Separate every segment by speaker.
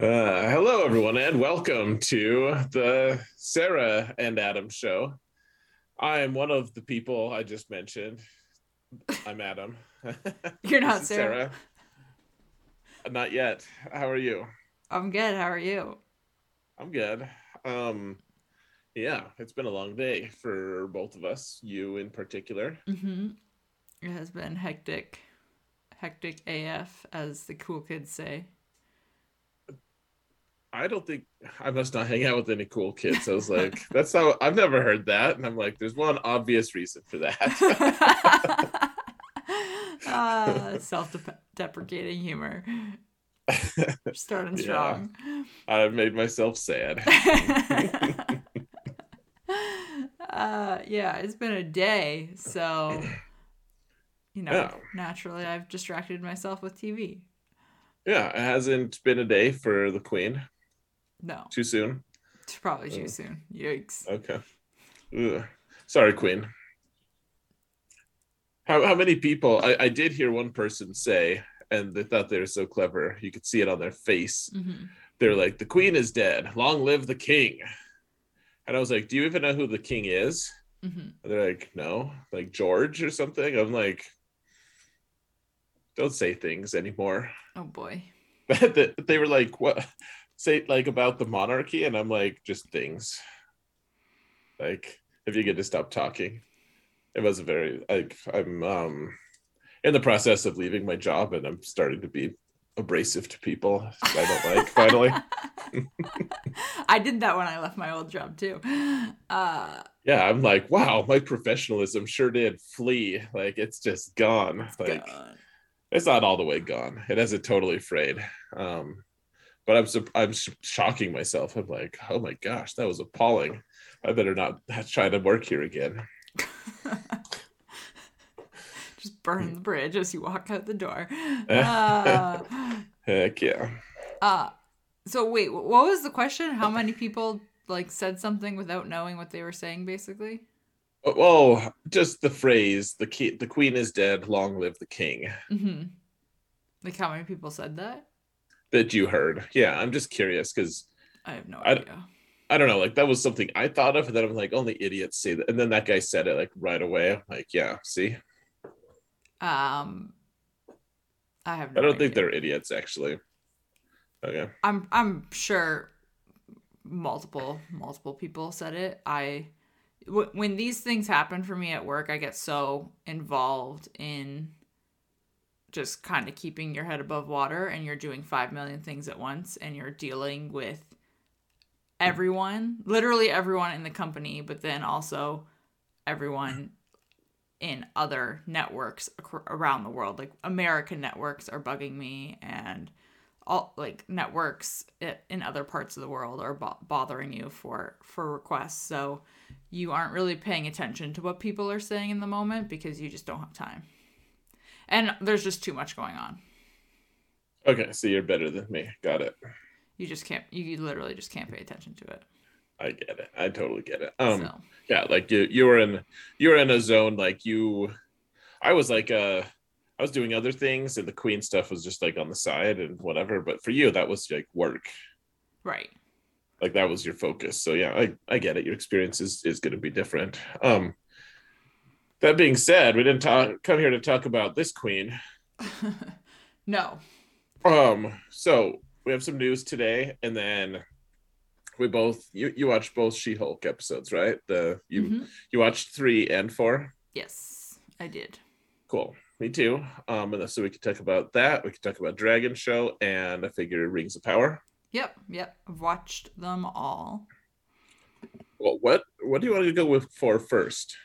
Speaker 1: Uh, hello, everyone, and welcome to the Sarah and Adam show. I am one of the people I just mentioned. I'm Adam.
Speaker 2: You're not Sarah.
Speaker 1: Uh, Not yet. How are you?
Speaker 2: I'm good. How are you?
Speaker 1: I'm good. Um, yeah, it's been a long day for both of us. You in particular.
Speaker 2: Mm-hmm. It has been hectic, hectic AF, as the cool kids say.
Speaker 1: I don't think I must not hang out with any cool kids. I was like, that's how I've never heard that, and I'm like, there's one obvious reason for that.
Speaker 2: ah, self-deprecating humor. Starting
Speaker 1: Yeah.
Speaker 2: strong.
Speaker 1: I've made myself sad.
Speaker 2: uh, yeah, it's been a day, so you know,
Speaker 1: Yeah.
Speaker 2: naturally, I've distracted myself with TV.
Speaker 1: Yeah, it hasn't been a day for the Queen.
Speaker 2: No,
Speaker 1: Too soon.
Speaker 2: it's probably too soon. Yikes.
Speaker 1: Okay. Ugh. Sorry, Queen. How how many people? I, I did hear one person say, and they thought they were so clever. You could see it on their face.
Speaker 2: hmm
Speaker 1: They're like, "The Queen is dead. Long live the King." And I was like, "Do you even know who the King is?"
Speaker 2: hmm
Speaker 1: And they're like, "No, like George or something." I'm like, "Don't say things anymore."
Speaker 2: Oh boy.
Speaker 1: they were like, "What?" Say like about the monarchy, and I'm like, "Just things." Like, if you get to stop talking, it was a very like I'm um in the process of leaving my job, and I'm starting to be abrasive to people I don't like. Finally,
Speaker 2: I did that when I left my old job too. Uh,
Speaker 1: yeah, I'm like, wow, my professionalism sure did flee. Like, it's just gone. Like,
Speaker 2: God.
Speaker 1: it's not all the way gone. It hasn't totally frayed. Um, but I'm I'm sh- shocking myself. I'm like, oh my gosh, that was appalling. I better not try to work here again.
Speaker 2: Just burn the bridge as you walk out the door. Uh,
Speaker 1: Heck yeah.
Speaker 2: uh, so wait, what was the question? How many people like said something without knowing what they were saying, basically?
Speaker 1: Oh, just the phrase "the key, the queen is dead. Long live the king."
Speaker 2: hmm Like how many people said that?
Speaker 1: That you heard. Yeah, I'm just curious because
Speaker 2: I have no
Speaker 1: I-
Speaker 2: idea.
Speaker 1: I don't know. Like that was something I thought of, and then I'm like, only idiots say that. And then that guy said it like right away. I'm like, yeah, see,
Speaker 2: Um, I have. No
Speaker 1: I don't think they're idiots actually. Okay.
Speaker 2: I'm I'm sure multiple multiple people said it. I w- when these things happen for me at work, I get so involved in just kind of keeping your head above water and you're doing 5 million things at once and you're dealing with everyone, literally everyone in the company, but then also everyone in other networks around the world. Like American networks are bugging me and all like networks in other parts of the world are bo- bothering you for for requests so you aren't really paying attention to what people are saying in the moment because you just don't have time and there's just too much going on
Speaker 1: Okay, so you're better than me. Got it.
Speaker 2: you just can't you, literally just can't pay attention to it
Speaker 1: I get it. I totally get it. Um,
Speaker 2: so
Speaker 1: yeah, like you, you were in, you were in a zone like you. I was like, uh, I was doing other things, and the queen stuff was just like on the side and whatever. But for you, that was like work.
Speaker 2: right
Speaker 1: Like that was your focus. So yeah, I, I get it. Your experience is is going to be different. Um, that being said, we didn't talk come here to talk about this queen.
Speaker 2: no
Speaker 1: Um, so we have some news today, and then we both you you watched both She Hulk episodes, right? The you
Speaker 2: Mhm.
Speaker 1: you watched three and four.
Speaker 2: yes i did
Speaker 1: Cool. Me too. Um, and so we could talk about that. We could talk about Dragon Show and I figure Rings of Power.
Speaker 2: yep yep i've watched them all
Speaker 1: Well, what what do you want to go with for first?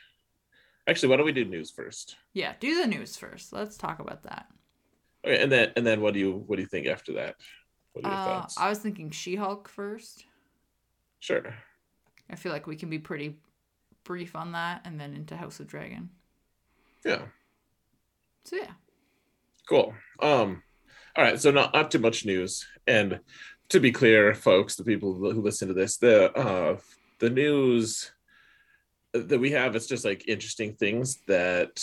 Speaker 1: Actually, why don't we do news first?
Speaker 2: yeah do the news first let's talk about that
Speaker 1: Okay, and then and then what do you what do you think after that? What are your
Speaker 2: uh,
Speaker 1: thoughts?
Speaker 2: i was thinking she-hulk first
Speaker 1: Sure.
Speaker 2: I feel like we can be pretty brief on that and then into House of Dragon.
Speaker 1: Yeah.
Speaker 2: So yeah.
Speaker 1: Cool. Um, all right. So not not too much news. And to be clear, folks, the people who listen to this, the uh, the news that we have, it's just like interesting things that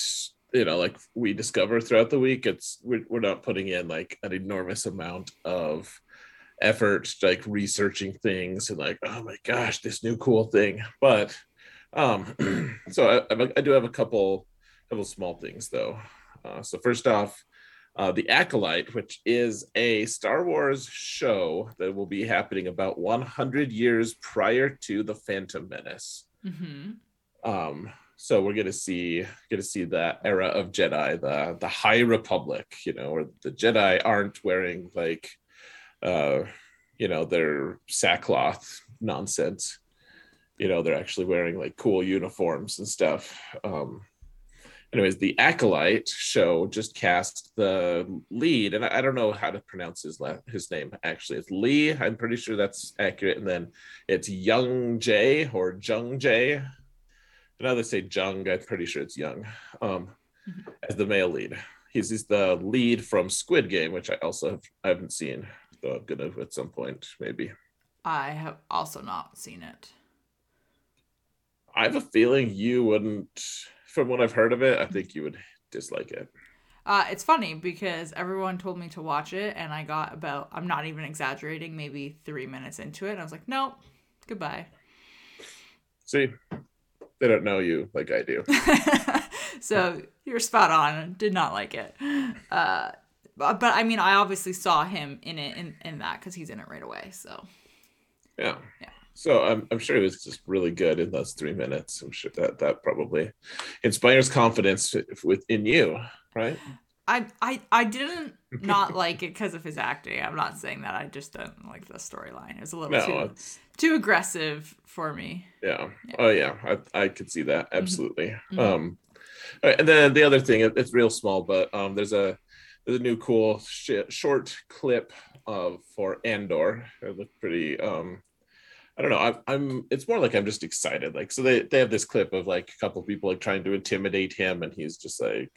Speaker 1: you know, like we discover throughout the week. It's we're we're not putting in like an enormous amount of effort like researching things and like oh my gosh this new cool thing but um so I, I do have a couple couple small things though uh, so first off uh, the acolyte which is a star wars show that will be happening about 100 years prior to the phantom menace
Speaker 2: Mm-hmm.
Speaker 1: Um so we're gonna see gonna see that era of jedi the the high republic you know where the jedi aren't wearing like uh you know their sackcloth nonsense. You know they're actually wearing like cool uniforms and stuff. Um anyways the acolyte show just cast the lead and i, I don't know how to pronounce his la- his name actually. It's lee i'm pretty sure that's accurate and then it's young jay or jung jay now they say Jung, I'm pretty sure it's Young, um,
Speaker 2: Mhm.
Speaker 1: as the male lead. He's, he's the lead from Squid Game, which I also have, I haven't seen, though I'm gonna at some point maybe.
Speaker 2: I have also not seen it.
Speaker 1: I have a feeling you wouldn't, from what I've heard of it, I think you would dislike it.
Speaker 2: Uh, it's funny because everyone told me to watch it, and I got about, I'm not even exaggerating, maybe three minutes into it. And I was like, nope, goodbye.
Speaker 1: See, they don't know you like I do.
Speaker 2: so you're spot on. Did not like it. Uh, but, but I mean, I obviously saw him in it in, in that because he's in it right away. So
Speaker 1: Yeah.
Speaker 2: Yeah.
Speaker 1: So I'm, I'm sure it was just really good in those three minutes. I'm sure that that probably inspires confidence within you, right?
Speaker 2: I I I didn't not like it because of his acting. I'm not saying that. I just didn't like the storyline. It was a little
Speaker 1: No,
Speaker 2: too
Speaker 1: it's
Speaker 2: too aggressive for me.
Speaker 1: yeah.
Speaker 2: Yeah.
Speaker 1: Oh yeah, I I could see that absolutely.
Speaker 2: Mhm.
Speaker 1: Um, right, and then the other thing, it- it's real small, but um, there's a there's a new cool sh- short clip of for Andor. It looked pretty. Um, I don't know. I'm, I'm. It's more like I'm just excited. Like, so they they have this clip of like a couple of people like trying to intimidate him, and he's just like,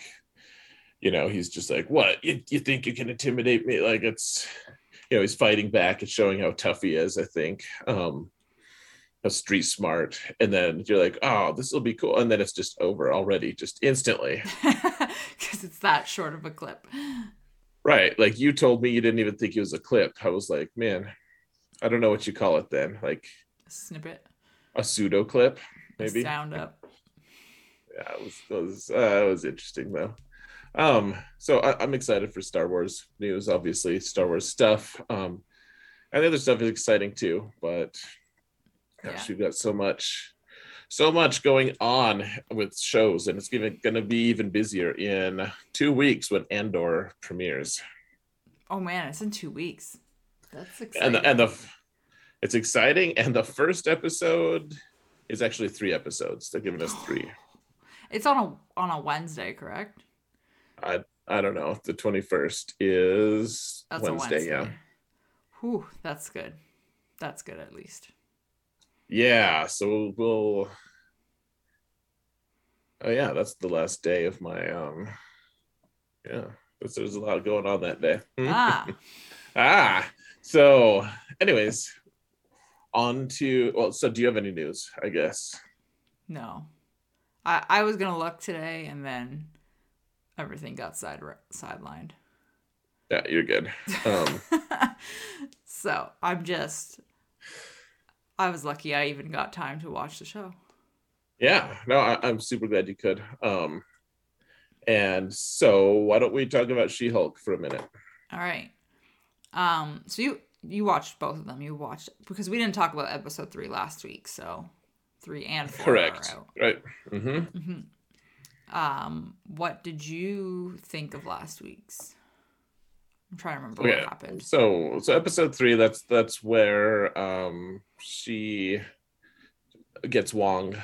Speaker 1: you know, he's just like, what? You, you think you can intimidate me? Like, it's, you know, he's fighting back. and showing how tough he is. I think. Um, how street smart, and then you're like, oh, this will be cool, and then it's just over already, just instantly.
Speaker 2: Because it's that short of a clip.
Speaker 1: Right. Like you told me you didn't even think it was a clip. I was like, man, I don't know what you call it then. Like a
Speaker 2: Snippet.
Speaker 1: a pseudo clip, maybe.
Speaker 2: Sound up.
Speaker 1: Yeah, it was it was uh, it was interesting though. Um, so I, I'm excited for Star Wars news, obviously Star Wars stuff. Um, and the other stuff is exciting too, but gosh,
Speaker 2: Yeah.
Speaker 1: we've got so much so much going on with shows, and it's even gonna be even busier in two weeks when Andor premieres.
Speaker 2: Oh man, it's in two weeks. That's exciting.
Speaker 1: and the, and the it's exciting and the first episode is actually three episodes they're giving us three
Speaker 2: it's on a on a Wednesday, correct?
Speaker 1: I i don't know the 21st is
Speaker 2: That's
Speaker 1: wednesday,
Speaker 2: Wednesday.
Speaker 1: yeah
Speaker 2: Whew, that's good. That's good at least.
Speaker 1: yeah so we'll oh yeah that's the last day of my um yeah there's, there's a lot going on that day?
Speaker 2: Ah,
Speaker 1: ah so anyways on to well so do you have any news i guess
Speaker 2: no. I I was gonna look today, and then everything got side sidelined.
Speaker 1: yeah you're good um
Speaker 2: so I'm just. I was lucky I even got time to watch the show.
Speaker 1: Yeah, no, I, I'm super glad you could. Um, and so why don't we talk about She-Hulk for a minute?
Speaker 2: All right. Um. So you you watched both of them. You watched because we didn't talk about episode three last week. So three and four
Speaker 1: Correct. Right. hmm
Speaker 2: hmm Um. What did you think of last week's? I'm trying to remember
Speaker 1: Okay.
Speaker 2: what happened.
Speaker 1: So so episode three, that's that's where um she gets Wong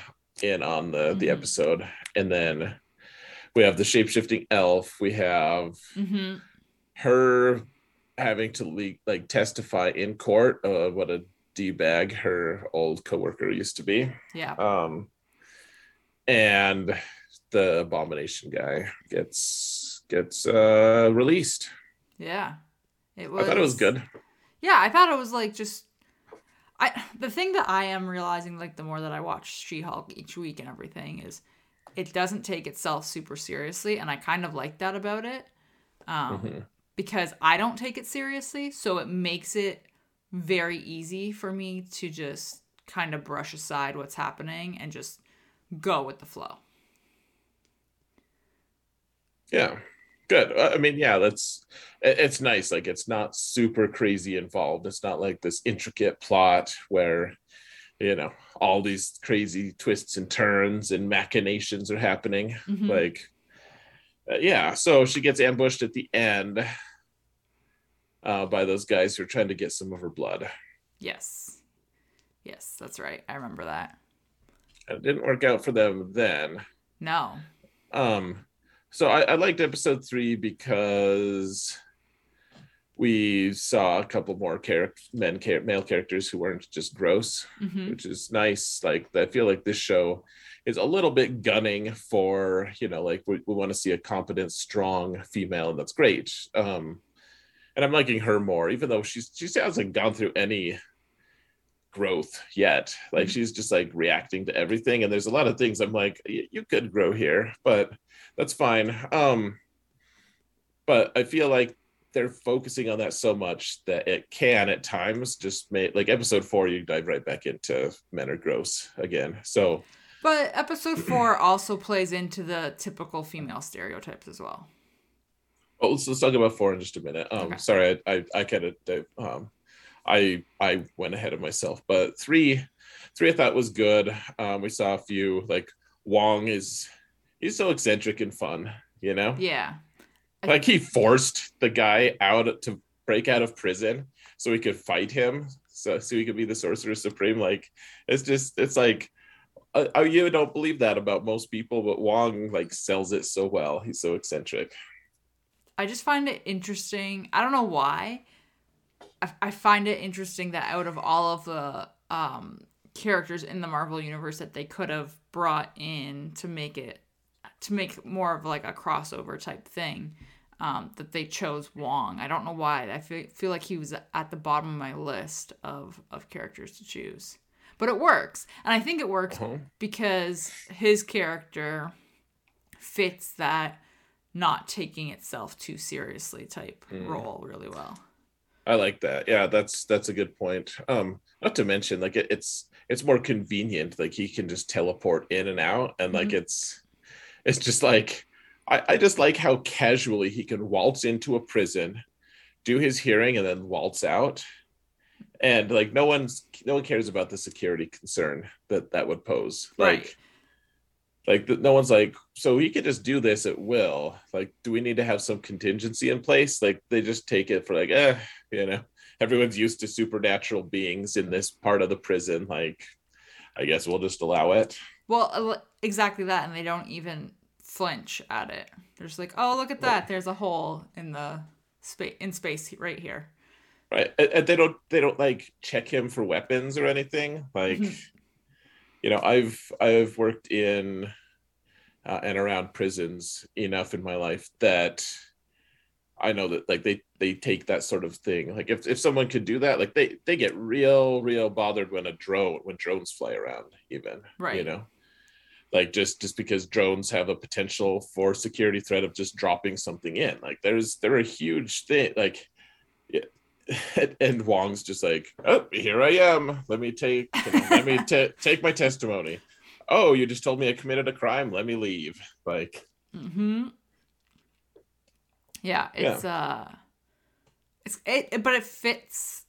Speaker 1: in on the the
Speaker 2: Mhm.
Speaker 1: episode, and then we have the shape shifting elf. We have
Speaker 2: Mm-hmm.
Speaker 1: her having to le- like testify in court. Uh, what a d bag her old coworker used to be.
Speaker 2: Yeah.
Speaker 1: um and the abomination guy gets gets uh released
Speaker 2: Yeah. It was.
Speaker 1: i thought it was good
Speaker 2: Yeah, I thought it was like just. I the thing that I am realizing like the more that I watch She-Hulk each week and everything is, it doesn't take itself super seriously, and I kind of like that about it, um,
Speaker 1: Mhm.
Speaker 2: because I don't take it seriously, so it makes it very easy for me to just kind of brush aside what's happening and just go with the flow.
Speaker 1: Yeah. Good. I mean, yeah, that's it's nice. Like it's not super crazy involved. It's not like this intricate plot where you know all these crazy twists and turns and machinations are happening. Mm-hmm. Like uh, yeah, so she gets ambushed at the end uh, by those guys who are trying to get some of her blood.
Speaker 2: Yes. Yes, that's right. I remember that.
Speaker 1: It didn't work out for them then.
Speaker 2: No.
Speaker 1: Um, so I, I liked episode three because we saw a couple more character men male characters who weren't just gross mm-hmm. which is nice like i feel like this show is a little bit gunning for you know like we, we want to see a competent strong female and that's great um and i'm liking her more even though she's she hasn't gone through any growth yet. Like mm-hmm. she's just like reacting to everything and there's a lot of things i'm like you could grow here but that's fine. Um but i feel like they're focusing on that so much that it can at times just make like episode four you dive right back into men are gross again. So
Speaker 2: but episode four also plays into the typical female stereotypes as well.
Speaker 1: Oh let's, let's talk about four in just a minute. Um okay. sorry i i, I kind of um i i went ahead of myself but three three i thought was good. Um we saw a few like wong is he's so eccentric and fun you know?
Speaker 2: Yeah.
Speaker 1: Like he forced the guy out to break out of prison so he could fight him so so he could be the sorcerer supreme. Like it's just it's like uh, uh, you don't believe that about most people but wong like sells it so well. He's so eccentric.
Speaker 2: I just find it interesting. I don't know why i, I find it interesting that out of all of the um characters in the marvel universe that they could have brought in to make it to make more of like a crossover type thing um, that they chose Wong. I don't know why. I feel, feel like he was at the bottom of my list of, of characters to choose. But it works. And I think it works uh-huh. because his character fits that not taking itself too seriously type mm. role really well.
Speaker 1: I like that. Yeah, that's that's a good point. Um, not to mention like it, it's it's more convenient. Like he can just teleport in and out, and like mm-hmm. it's it's just like I, I just like how casually he can waltz into a prison, do his hearing, and then waltz out. And like no one's no one cares about the security concern that that would pose. Like right. like no one's like so he could just do this at will. Like do we need to have some contingency in place? Like they just take it for like eh, you know. Everyone's used to supernatural beings in this part of the prison like I guess we'll just allow it.
Speaker 2: Well, exactly that and they don't even flinch at it. They're just like, oh, look at that. There's a hole in the space in space right here.
Speaker 1: Right. And they don't they don't like check him for weapons or anything. Like, mm-hmm. you know, I've I've worked in uh, and around prisons enough in my life that I know that like they they take that sort of thing. Like if, if someone could do that, like they they get real real bothered when a drone when drones fly around even. Right. You know like just just because drones have a potential for security threat of just dropping something in like there's they're a huge thing like yeah. and wong's just like oh here i am let me take let me t- take my testimony oh you just told me i committed a crime let me leave like
Speaker 2: mm-hmm yeah it's yeah. uh it's it but it fits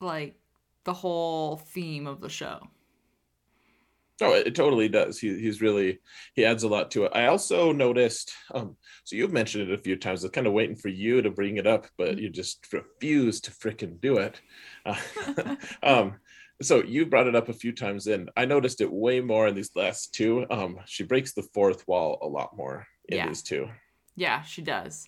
Speaker 2: like the whole theme of the show
Speaker 1: Oh, it totally does. He, he's really he adds a lot to it. I also noticed. Um, so you've mentioned it a few times. I was kind of waiting for you to bring it up, but you just refuse to freaking do it. Uh, um, so you brought it up a few times, and I noticed it way more in these last two. Um, she breaks the fourth wall a lot more in yeah. these two.
Speaker 2: Yeah, she does.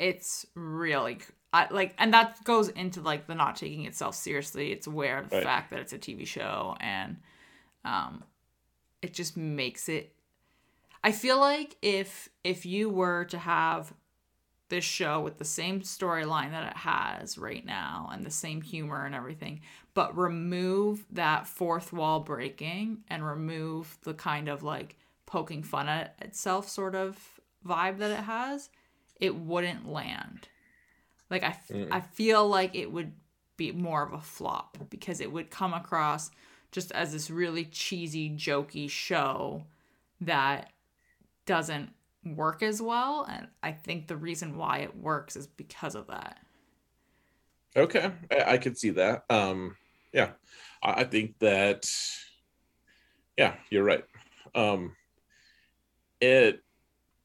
Speaker 2: It's really I, like, and that goes into like the not taking itself seriously. It's aware of the right. fact that it's a TV show and um it just makes it I feel like if if you were to have this show with the same storyline that it has right now and the same humor and everything, but remove that fourth wall breaking and remove the kind of like poking fun at itself sort of vibe that it has, it wouldn't land. Like I. I feel like it would be more of a flop because it would come across just as this really cheesy, jokey show that doesn't work as well. And I think the reason why it works is because of that.
Speaker 1: Okay, I, I could see that. Um, yeah, I, I think that. Yeah, you're right. Um, it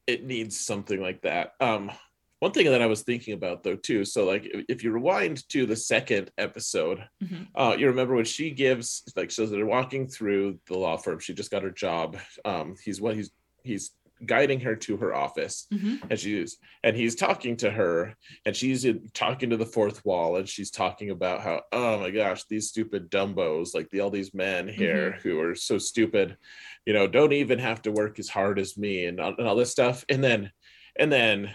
Speaker 1: it needs something like that. Um, one thing that I was thinking about though too, so like if you rewind to the second episode, mm-hmm. uh, you remember when she gives like so they're walking through the law firm. She just got her job. Um, he's what he's he's guiding her to her office mm-hmm. and she's and he's talking to her and she's talking to the fourth wall and she's talking about how oh my gosh these stupid dumbos like the, all these men here mm-hmm. who are so stupid you know don't even have to work as hard as me and, and all this stuff and then and then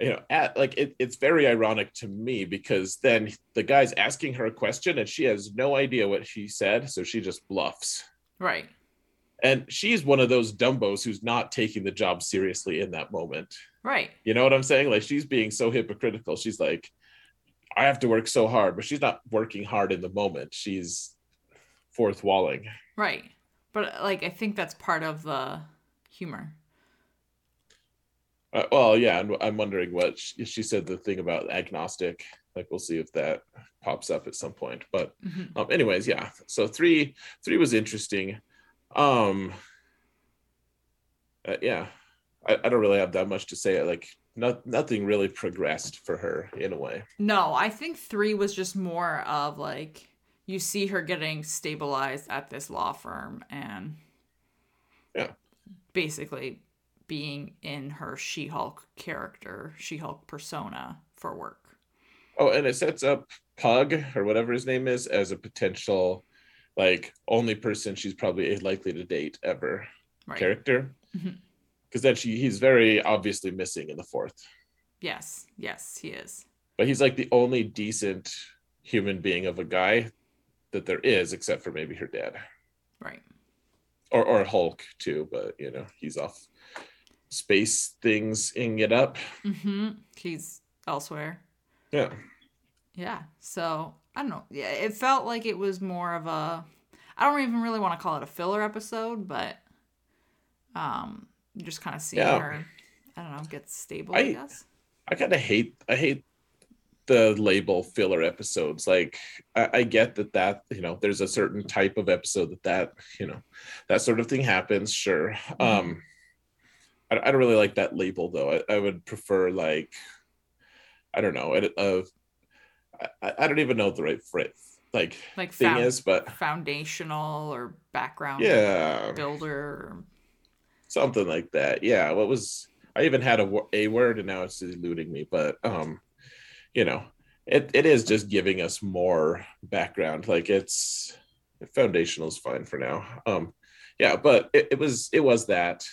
Speaker 1: you know at like it, it's very ironic to me because then the guy's asking her a question and she has no idea what she said so she just bluffs
Speaker 2: right
Speaker 1: and she's one of those dumbos who's not taking the job seriously in that moment
Speaker 2: right
Speaker 1: you know what i'm saying like she's being so hypocritical she's like i have to work so hard but she's not working hard in the moment she's fourth walling
Speaker 2: right but like i think that's part of the humor
Speaker 1: uh, well, yeah, I'm, I'm wondering what she, she, said the thing about agnostic. Like, we'll see if that pops up at some point. But, mm-hmm. um, anyways, yeah. So three, three was interesting. Um, uh, yeah, I, I don't really have that much to say. Like, not nothing really progressed for her in a way.
Speaker 2: No, I think three was just more of like you see her getting stabilized at this law firm and
Speaker 1: yeah,
Speaker 2: basically being in her She Hulk character, She Hulk persona for work.
Speaker 1: Oh, and it sets up Pug or whatever his name is as a potential, like, only person she's probably likely to date ever right. character. Because mm-hmm. then she he's very obviously missing in the fourth.
Speaker 2: Yes, yes, he is.
Speaker 1: But he's like the only decent human being of a guy that there is, except for maybe her dad.
Speaker 2: Right.
Speaker 1: Or or Hulk too, but you know, he's off space things ing it up.
Speaker 2: Mm-hmm. He's elsewhere.
Speaker 1: Yeah.
Speaker 2: Yeah. So I don't know. Yeah, it felt like it was more of a. I don't even really want to call it a filler episode, but um, just kind of seeing yeah. her. I don't know, get stable. I, I guess.
Speaker 1: I kind of hate. I hate the label filler episodes like I, I, get that that you know there's a certain type of episode that that you know that sort of thing happens sure mm-hmm. um I, I don't really like that label though. I, I would prefer like I don't know. Uh, I, I don't even know what the right phrase like, like thing found, is, but
Speaker 2: foundational or background
Speaker 1: yeah
Speaker 2: builder
Speaker 1: something like that. Yeah. What was I even had a a word and now it's eluding me, but um, you know, it, it is just giving us more background. Like it's foundational is fine for now. Um, yeah, but it, it was it was that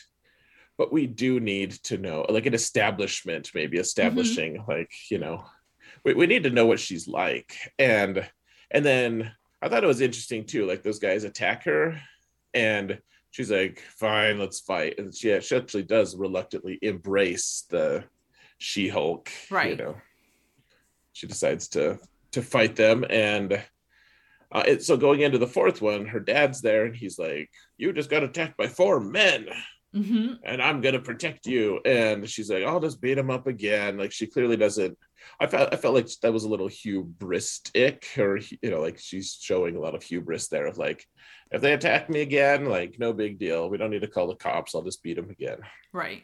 Speaker 1: but we do need to know like an establishment maybe mm-hmm. establishing mm-hmm. like you know we, we need to know what she's like. And and then i thought it was interesting too like those guys attack her and she's like fine let's fight. And she, she actually does reluctantly embrace the she-hulk
Speaker 2: right.
Speaker 1: you know. She decides to to fight them and uh, it, so going into the fourth one her dad's there and he's like you just got attacked by four men
Speaker 2: mm-hmm.
Speaker 1: and I'm gonna protect you. And she's like, I'll just beat him up again. Like she clearly doesn't. I felt I felt like that was a little hubristic, or you know, like she's showing a lot of hubris there. Of like, if they attack me again, like no big deal. We don't need to call the cops. I'll just beat him again.
Speaker 2: Right.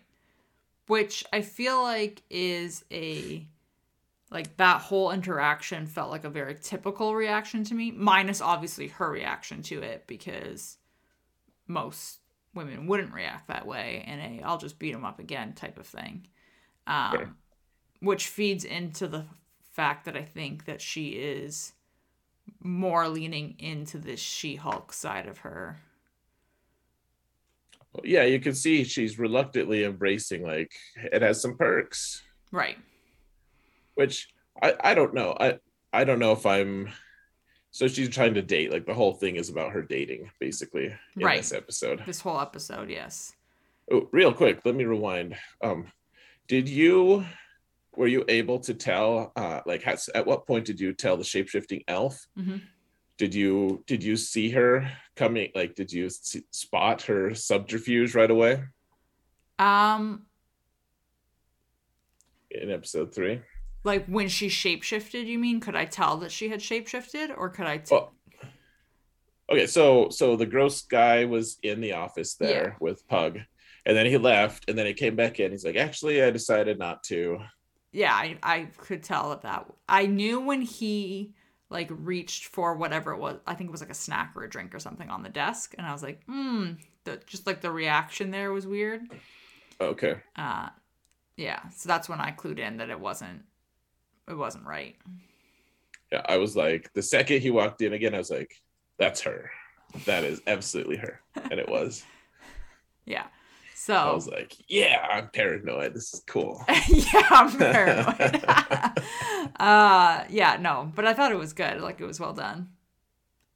Speaker 2: Which I feel like is a like that whole interaction felt like a very typical reaction to me minus obviously her reaction to it because most women wouldn't react that way in a I'll just beat him up again type of thing. Um, okay. Which feeds into the fact that I think that she is more leaning into this She Hulk side of her.
Speaker 1: Yeah, you can see she's reluctantly embracing, like, it has some perks.
Speaker 2: Right.
Speaker 1: Which I, I don't know. I, I don't know if I'm so she's trying to date. Like the whole thing is about her dating, basically, in right. this episode.
Speaker 2: This whole episode, yes.
Speaker 1: Oh, real quick, let me rewind. Um, did you were you able to tell uh like has, at what point did you tell the shape-shifting elf
Speaker 2: Mhm.
Speaker 1: did you did you see her coming like did you see, spot her subterfuge right away
Speaker 2: Um,
Speaker 1: in episode three
Speaker 2: like when she shapeshifted, you mean? Could I tell that she had shapeshifted, or could I? T-
Speaker 1: well okay so so the gross guy was in the office there with pug and then he left and then he came back in he's like actually i decided not to
Speaker 2: yeah, I, I could tell that that I knew when he like reached for whatever it was. I think it was like a snack or a drink or something on the desk, and I was like, hmm. Just like the reaction there was weird.
Speaker 1: okay
Speaker 2: Uh, yeah. So that's when I clued in that it wasn't. It wasn't right.
Speaker 1: yeah i was like the second he walked in again i was like that's her that is absolutely her and it was
Speaker 2: Yeah. So I
Speaker 1: was like yeah i'm paranoid this is cool
Speaker 2: yeah, I'm paranoid. uh, yeah, no, but I thought it was good. Like it was well done.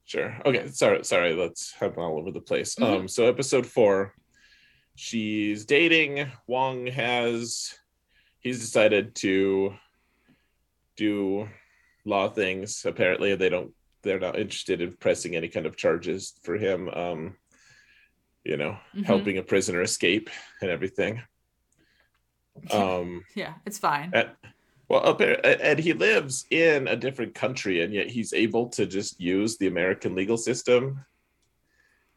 Speaker 1: Sure. Okay. Sorry. Sorry. Let's have all over the place.
Speaker 2: Mhm.
Speaker 1: Um. So episode four, she's dating. Wong has. He's decided to do law things. Apparently, they don't. They're not interested in pressing any kind of charges for him. Um. You know,
Speaker 2: Mhm.
Speaker 1: helping a prisoner escape and everything. Um.
Speaker 2: Yeah, it's fine.
Speaker 1: And, well, appar- and he lives in a different country, and yet he's able to just use the American legal system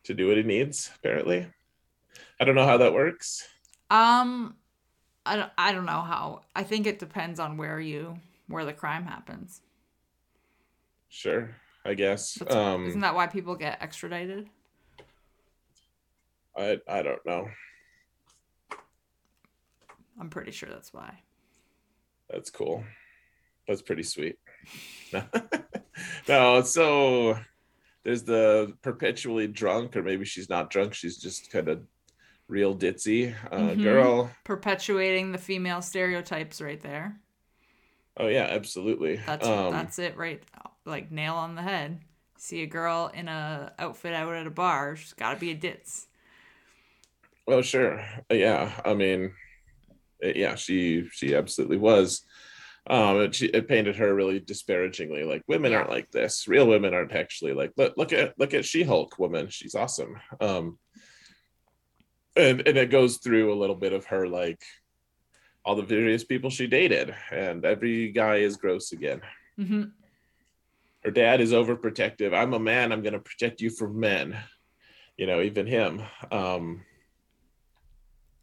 Speaker 1: to do what he needs. Apparently, I don't know how that works.
Speaker 2: Um, I don't. I don't know how. I think it depends on where you where the crime happens.
Speaker 1: Sure, I guess.
Speaker 2: That's, isn't
Speaker 1: Um,
Speaker 2: that why people get extradited?
Speaker 1: I I don't know.
Speaker 2: I'm pretty sure that's why.
Speaker 1: That's cool. That's pretty sweet. no, so there's the perpetually drunk, or maybe she's not drunk. She's just kind of real ditzy uh,
Speaker 2: Mhm.
Speaker 1: girl.
Speaker 2: Perpetuating the female stereotypes right there.
Speaker 1: Oh yeah, absolutely.
Speaker 2: That's
Speaker 1: um,
Speaker 2: that's it right like nail on the head. See a girl in a outfit out at a bar, she's got to be a ditz.
Speaker 1: Well, sure. Uh, Yeah, I mean, uh, yeah, she she absolutely was. Um, it, she, it painted her really disparagingly. Like women
Speaker 2: Yeah.
Speaker 1: aren't like this. Real women aren't actually like. Look, look at look at She Hulk woman. She's awesome. Um, and and it goes through a little bit of her like all the various people she dated, and every guy is gross again.
Speaker 2: hmm
Speaker 1: Her dad is overprotective. I'm a man. I'm gonna protect you from men. You know, even him. Um,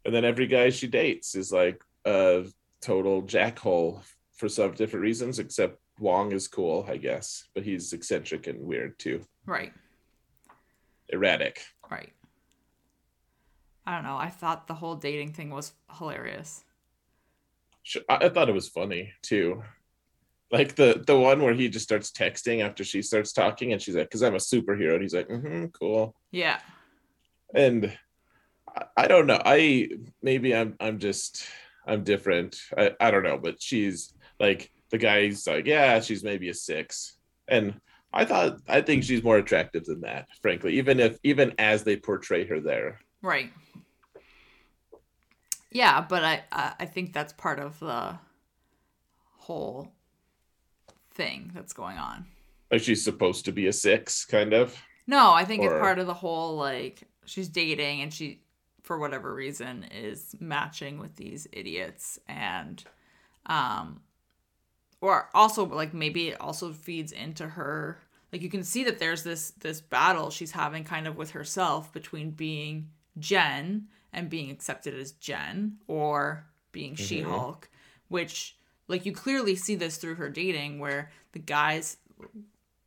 Speaker 1: and then every guy she dates is like a total jackhole for some different reasons, except Wong is cool, I guess, but he's eccentric and weird too,
Speaker 2: Right,
Speaker 1: erratic.
Speaker 2: right. I don't know. I thought the whole dating thing was hilarious.
Speaker 1: I, thought it was funny too. Like the the one where he just starts texting after she starts talking, and she's like, "Cause I'm a superhero," and he's like, mm-hmm, "Cool."
Speaker 2: Yeah,
Speaker 1: and I, I don't know i maybe i'm i'm just i'm different I, I don't know but she's like the guy's like yeah she's maybe a six and i thought i think she's more attractive than that frankly even if even as they portray her there
Speaker 2: right. Yeah, but I I I think that's part of the whole thing that's going on.
Speaker 1: like she's supposed to be a six kind of
Speaker 2: No, I think it's part of the whole like she's dating and she for whatever reason is matching with these idiots and um or also like maybe it also feeds into her like you can see that there's this this battle she's having kind of with herself between being Jen and being accepted as Jen or being mm-hmm. She-Hulk which like you clearly see this through her dating where the guys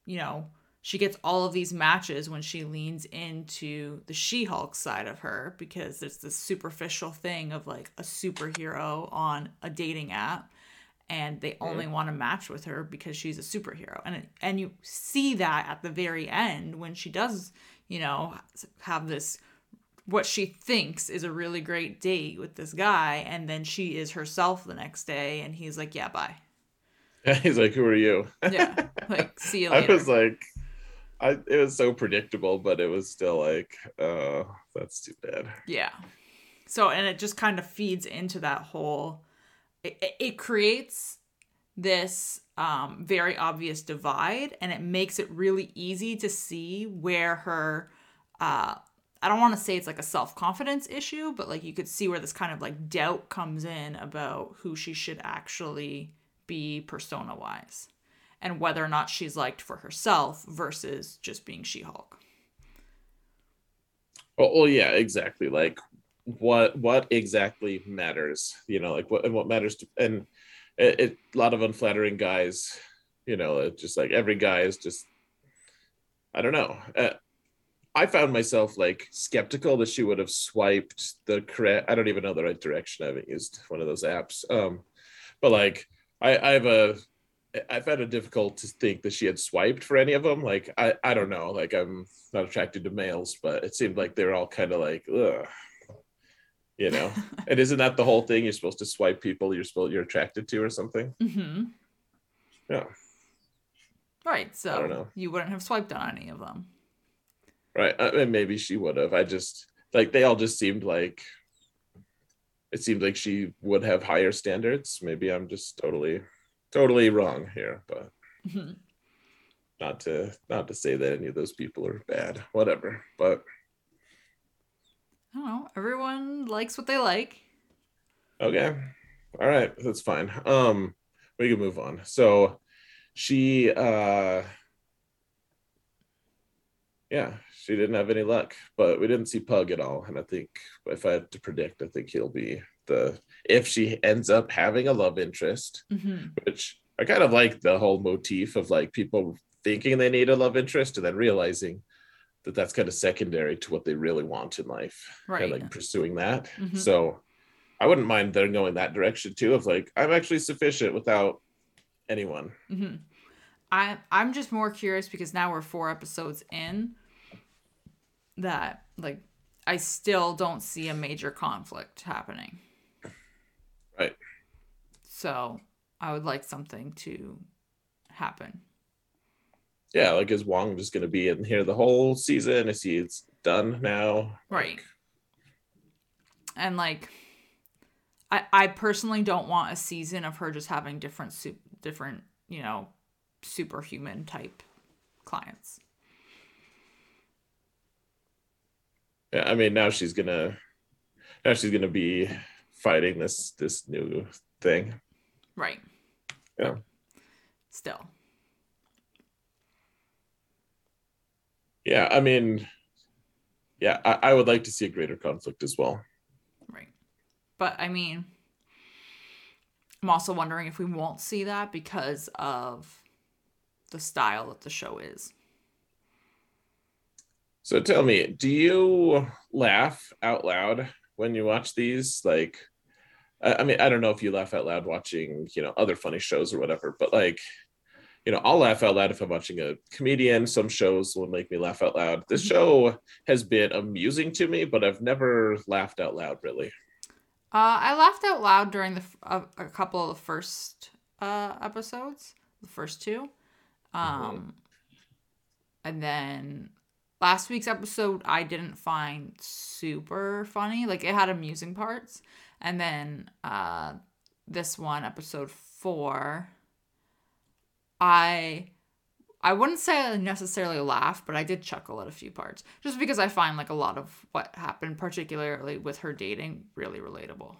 Speaker 2: you know she gets all of these matches when she leans into the She-Hulk side of her because it's this superficial thing of like a superhero on a dating app and they mm-hmm. only want to match with her because she's a superhero. And and you see that at the very end when she does you know have this what she thinks is a really great date with this guy and then she is herself the next day and he's like yeah bye.
Speaker 1: He's like who are you?
Speaker 2: Yeah like see you
Speaker 1: i was like i it was so predictable but it was still like uh that's too bad.
Speaker 2: Yeah. So and it just kind of feeds into that whole it, it creates this um, very obvious divide and it makes it really easy to see where her uh, i don't want to say it's like a self-confidence issue but like you could see where this kind of like doubt comes in about who she should actually be persona wise and whether or not she's liked for herself versus just being she-hulk.
Speaker 1: Well, well yeah exactly like what what exactly matters you know like what and what matters to and it, it, a lot of unflattering guys you know just like every guy is just i don't know uh, i found myself like skeptical that she would have swiped the correct i don't even know the right direction i haven't used one of those apps um but like i i have a I found it difficult to think that she had swiped for any of them. Like I, I don't know. Like I'm not attracted to males, but it seemed like they're all kind of like, ugh, you know and isn't that the whole thing you're supposed to swipe people you're supposed you're attracted to or something
Speaker 2: mm-hmm.
Speaker 1: yeah
Speaker 2: right so you wouldn't have swiped on any of them
Speaker 1: right I mean, maybe she would have i just like they all just seemed like it seemed like she would have higher standards maybe i'm just totally totally wrong here but mm-hmm. not to not to say that any of those people are bad whatever but
Speaker 2: I don't know. Everyone likes what they like.
Speaker 1: Okay. All right. That's fine. Um, we can move on. So she uh yeah, she didn't have any luck, but we didn't see Pug at all. And I think if I had to predict, I think he'll be the if she ends up having a love interest, mm-hmm. which I kind of like the whole motif of like people thinking they need a love interest and then realizing that that's kind of secondary to what they really want in life right and like pursuing that mm-hmm. so i wouldn't mind them going that direction too of like i'm actually sufficient without anyone
Speaker 2: mm-hmm. i i'm just more curious because now we're four episodes in that like i still don't see a major conflict happening
Speaker 1: right
Speaker 2: so i would like something to happen
Speaker 1: yeah, like is Wong just gonna be in here the whole season? Is he it's done now?
Speaker 2: Right. And like I I personally don't want a season of her just having different soup different, you know, superhuman type clients.
Speaker 1: I mean now she's gonna now she's gonna be fighting this this new thing.
Speaker 2: Right.
Speaker 1: Yeah.
Speaker 2: Still.
Speaker 1: yeah i mean yeah I, I would like to see a greater conflict as well
Speaker 2: right but i mean i'm also wondering if we won't see that because of the style that the show is
Speaker 1: so tell me do you laugh out loud when you watch these like I mean, I don't know if you laugh out loud watching, you know, other funny shows or whatever, but like, you know, I'll laugh out loud if I'm watching a comedian. Some shows will make me laugh out loud. This mm-hmm. show has been amusing to me, but I've never laughed out loud really.
Speaker 2: Uh, I laughed out loud during the uh, a couple of the first uh, episodes, the first two, um, mm-hmm. and then last week's episode I didn't find super funny. Like it had amusing parts, and then uh, this one, episode four I I wouldn't say I necessarily laugh, but I did chuckle at a few parts just because I find like a lot of what happened, particularly with her dating, really relatable.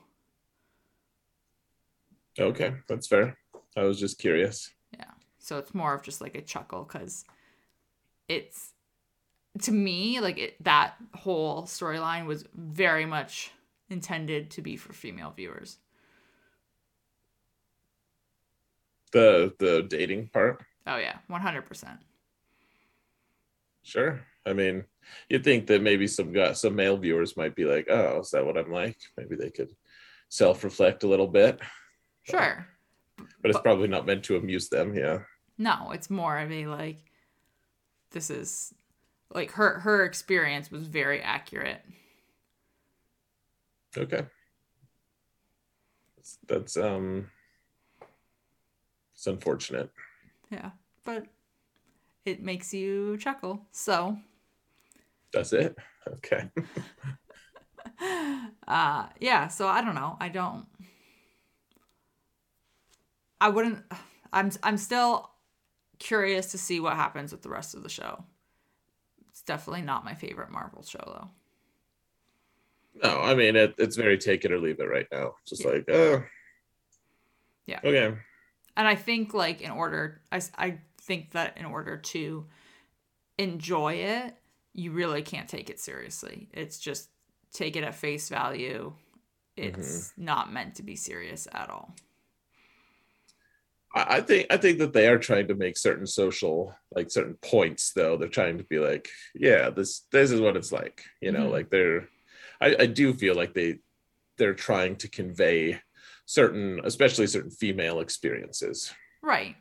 Speaker 1: Okay, that's fair. I was just curious.
Speaker 2: Yeah. So it's more of just like a chuckle because it's to me like it, that whole storyline was very much intended to be for female viewers.
Speaker 1: the the dating part?
Speaker 2: Oh yeah. 100%
Speaker 1: sure. I mean you'd think that maybe some guys, some male viewers might be like oh is that what i'm like? Maybe they could self-reflect a little bit.
Speaker 2: Sure.
Speaker 1: But, but it's probably not meant to amuse them yeah.
Speaker 2: No it's more of a like this is like her her experience was very accurate
Speaker 1: okay that's, that's um it's unfortunate.
Speaker 2: Yeah, but it makes you chuckle. So.
Speaker 1: Does it? Okay.
Speaker 2: uh yeah, so I don't know. I don't I wouldn't. I'm I'm still curious to see what happens with the rest of the show. Definitely not my favorite Marvel show though.
Speaker 1: No, I mean it, it's very take it or leave it right now. Just
Speaker 2: Yeah.
Speaker 1: like, oh,
Speaker 2: Yeah.
Speaker 1: okay,
Speaker 2: And I think like in order, I I think that in order to enjoy it, you really can't take it seriously. It's just take it at face value. It's mm-hmm. not meant to be serious at all.
Speaker 1: I think I think that they are trying to make certain social like certain points though. They're trying to be like, yeah, this this is what it's like. You know,
Speaker 2: Mhm.
Speaker 1: like they're I, I do feel like they they're trying to convey certain, especially certain female experiences.
Speaker 2: Right.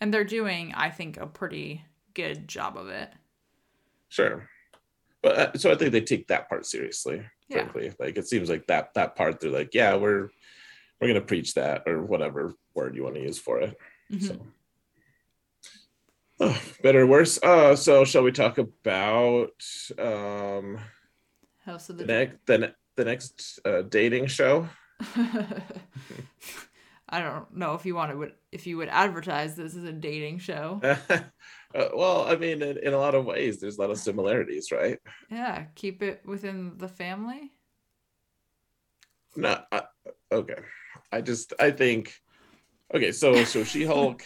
Speaker 2: And they're doing, I think, a pretty good job of it.
Speaker 1: Sure. But uh, so I think they take that part seriously.
Speaker 2: Yeah.
Speaker 1: Frankly, like it seems like that that part they're like, yeah, we're we're gonna preach that or whatever word you want to use for it.
Speaker 2: Mhm.
Speaker 1: So, oh, better or worse. Uh, so shall we talk about um
Speaker 2: House of
Speaker 1: the
Speaker 2: the
Speaker 1: next the, ne- the next uh, dating show?
Speaker 2: I don't know if you want to would if you would advertise this as a dating show.
Speaker 1: uh, well, I mean, in, in a lot of ways, there's a lot of similarities, right?
Speaker 2: Yeah, keep it within the family.
Speaker 1: No, I, okay. I just I think okay. So so She Hulk,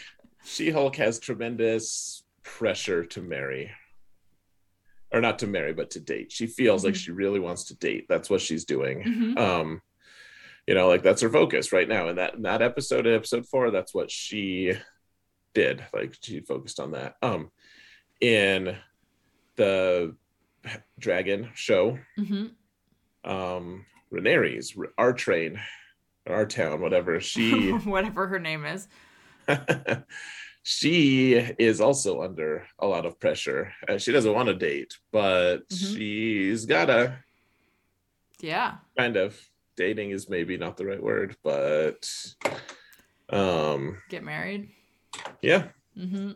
Speaker 1: She Hulk has tremendous pressure to marry, or not to marry, but to date. She feels like
Speaker 2: Mhm.
Speaker 1: she really wants to date. That's what she's doing.
Speaker 2: Mhm.
Speaker 1: um you know like that's her focus right now in that in that episode episode four that's what she did like she focused on that um in the dragon show
Speaker 2: hmm
Speaker 1: um Rhaenyra's our train our town whatever she
Speaker 2: Whatever her name is.
Speaker 1: she is also under a lot of pressure uh, she doesn't want to date but
Speaker 2: Mhm.
Speaker 1: she's gotta
Speaker 2: Yeah.
Speaker 1: kind of dating is maybe not the right word but um
Speaker 2: Get married.
Speaker 1: yeah
Speaker 2: Mm-hmm.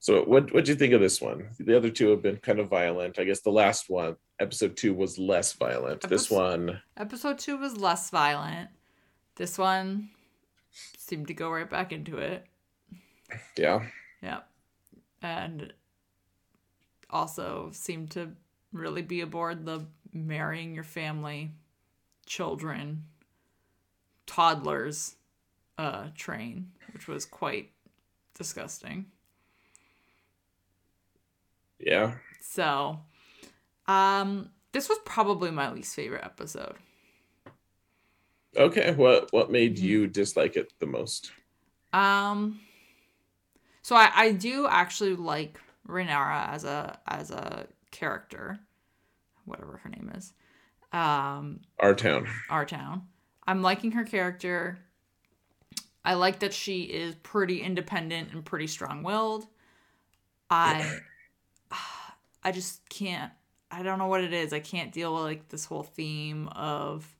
Speaker 1: so what what do you think of this one the other two have been kind of violent i guess the last one episode two was less violent this one
Speaker 2: Episode two was less violent. This one seemed to go right back into it.
Speaker 1: yeah
Speaker 2: Yep. And also seemed to really be aboard the marrying your family, children, toddlers uh train, which was quite disgusting.
Speaker 1: yeah
Speaker 2: So, um this was probably my least favorite episode.
Speaker 1: Okay what what made
Speaker 2: Mhm.
Speaker 1: you dislike it the most
Speaker 2: Um so I I do actually like Renara as a as a character, whatever her name is. Um
Speaker 1: our town
Speaker 2: our town. I'm liking her character. I like that she is pretty independent and pretty strong-willed. I I just can't I don't know what it is. I can't deal with like this whole theme of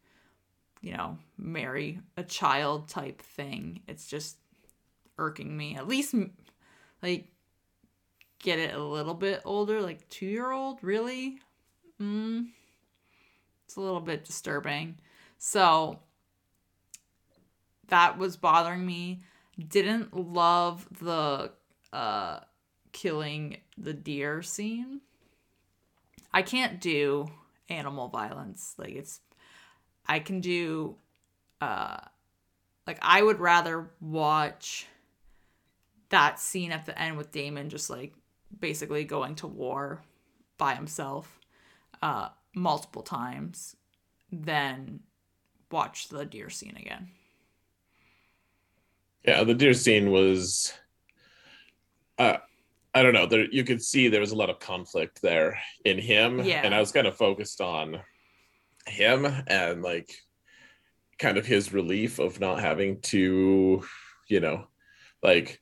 Speaker 2: you know, marry a child type thing. It's just irking me. At least like get it a little bit older, like 2-year-old, really? Mm. It's a little bit disturbing. So that was bothering me. Didn't love the uh killing the deer scene. I can't do animal violence. Like it's I can do uh like I would rather watch that scene at the end with Daemon just like basically going to war by himself uh multiple times than watch the deer scene again.
Speaker 1: yeah the deer scene was uh i don't know there you could see there was a lot of conflict there in him
Speaker 2: Yeah.
Speaker 1: and i was kind of focused on him and like kind of his relief of not having to you know like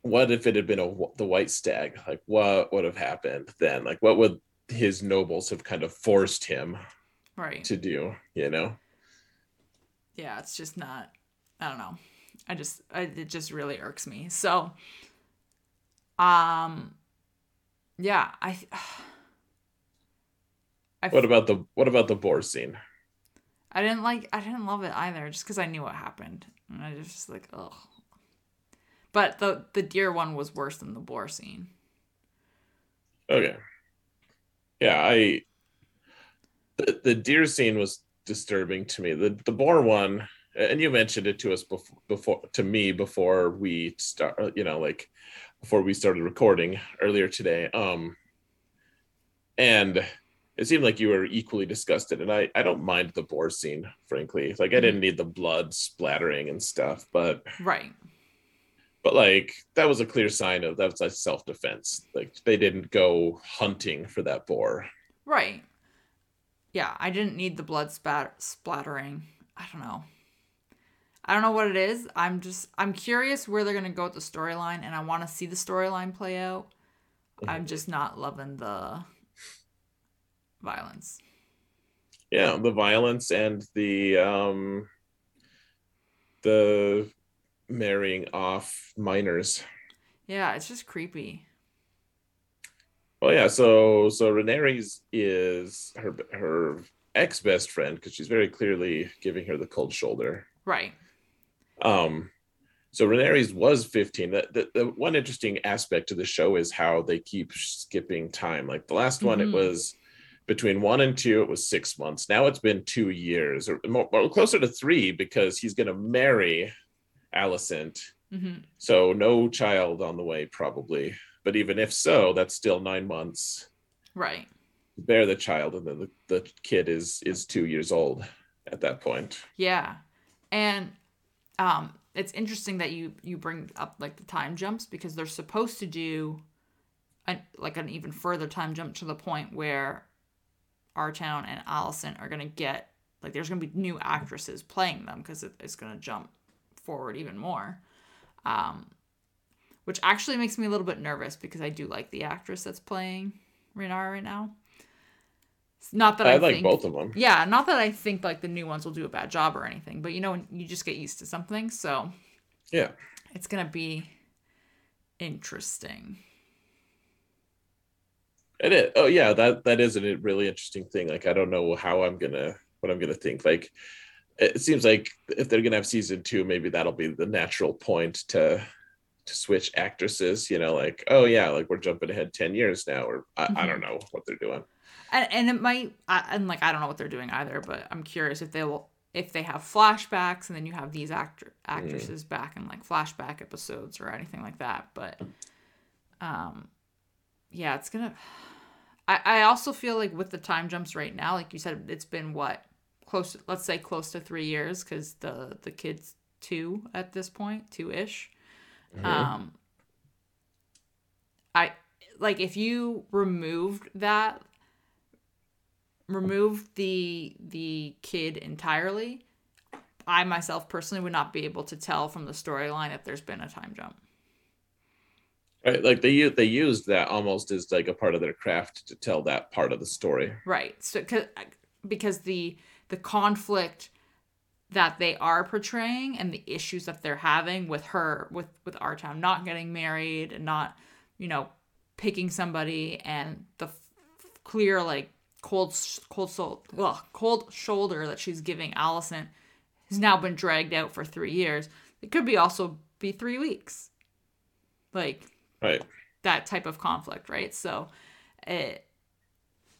Speaker 1: what if it had been a the white stag like what would have happened then like what would his nobles have kind of forced him
Speaker 2: Right.
Speaker 1: to do you know
Speaker 2: yeah, it's just not. I don't know. I just I, it just really irks me. So, um, yeah, I. I
Speaker 1: what about the what about the boar scene
Speaker 2: I didn't like. I didn't love it either, just because I knew what happened, and I just like, ugh. But the the deer one was worse than the boar scene.
Speaker 1: Okay. Yeah, I the, the deer scene was disturbing to me. The the boar one, and you mentioned it to us before, before to me before we start, you know, like before we started recording earlier today. Um, and it seemed like you were equally disgusted, and I I don't mind the boar scene, frankly. Like I didn't mm-hmm. need the blood splattering and stuff, but
Speaker 2: Right.
Speaker 1: but like that was a clear sign of that's like self defense. Like they didn't go hunting for that boar.
Speaker 2: Right. Yeah, I didn't need the blood spat- splattering. I don't know. I don't know what it is. I'm just I'm curious where they're gonna go with the storyline, and I want to see the storyline play out. Mm-hmm. I'm just not loving the violence.
Speaker 1: yeah the violence and the um the marrying off minors
Speaker 2: Yeah, it's just creepy.
Speaker 1: oh yeah so so Rhaenyra's is her her ex best friend because she's very clearly giving her the cold shoulder
Speaker 2: Right.
Speaker 1: um so Rhaenyra's was 15 the, the, the one interesting aspect to the show is how they keep skipping time like the last one it
Speaker 2: Mhm.
Speaker 1: was between one and two it was six months. Now it's been two years or more, or closer to three because he's going to marry Alicent
Speaker 2: hmm
Speaker 1: so no child on the way probably. But even if so that's still nine months.
Speaker 2: Right.
Speaker 1: bear the child and then the, the kid is is two years old at that point.
Speaker 2: Yeah. And um it's interesting that you you bring up like the time jumps because they're supposed to do an, like an even further time jump to the point where Artown and Allison are going to get like there's going to be new actresses playing them because it, it's going to jump forward even more. Um which actually makes me a little bit nervous because I do like the actress that's playing Renara right now. It's Not that I,
Speaker 1: i like
Speaker 2: think,
Speaker 1: both of them
Speaker 2: yeah, not that I think like the new ones will do a bad job or anything, but you know, you just get used to something, so
Speaker 1: yeah
Speaker 2: it's gonna be interesting.
Speaker 1: It is. Oh yeah, that that is a really interesting thing. Like I don't know how I'm gonna what I'm gonna think. Like it seems like if they're gonna have season two, maybe that'll be the natural point to to switch actresses. You know, like oh yeah, like we're jumping ahead ten years now, or I, I don't know what they're doing.
Speaker 2: And and it might, I, and like I don't know what they're doing either, but I'm curious if they will if they have flashbacks and then you have these actor actresses back in like flashback episodes or anything like that. But um, yeah, it's gonna. I I also feel like with the time jumps right now, like you said, it's been what close, to, let's say close to three years because the the kids two at this point, two ish.
Speaker 1: Mhm.
Speaker 2: Um, I like if you removed that, removed the the kid entirely. I myself personally would not be able to tell from the storyline if there's been a time jump.
Speaker 1: Right, like they they used that almost as like a part of their craft to tell that part of the story.
Speaker 2: Right. So cause, the the conflict that they are portraying and the issues that they're having with her with with our town not getting married and not you know picking somebody and the f- clear like cold cold soul ugh, cold shoulder that she's giving Allison has now been dragged out for 3 years. It could be also be 3 weeks. Like
Speaker 1: Right.
Speaker 2: that type of conflict, right? So it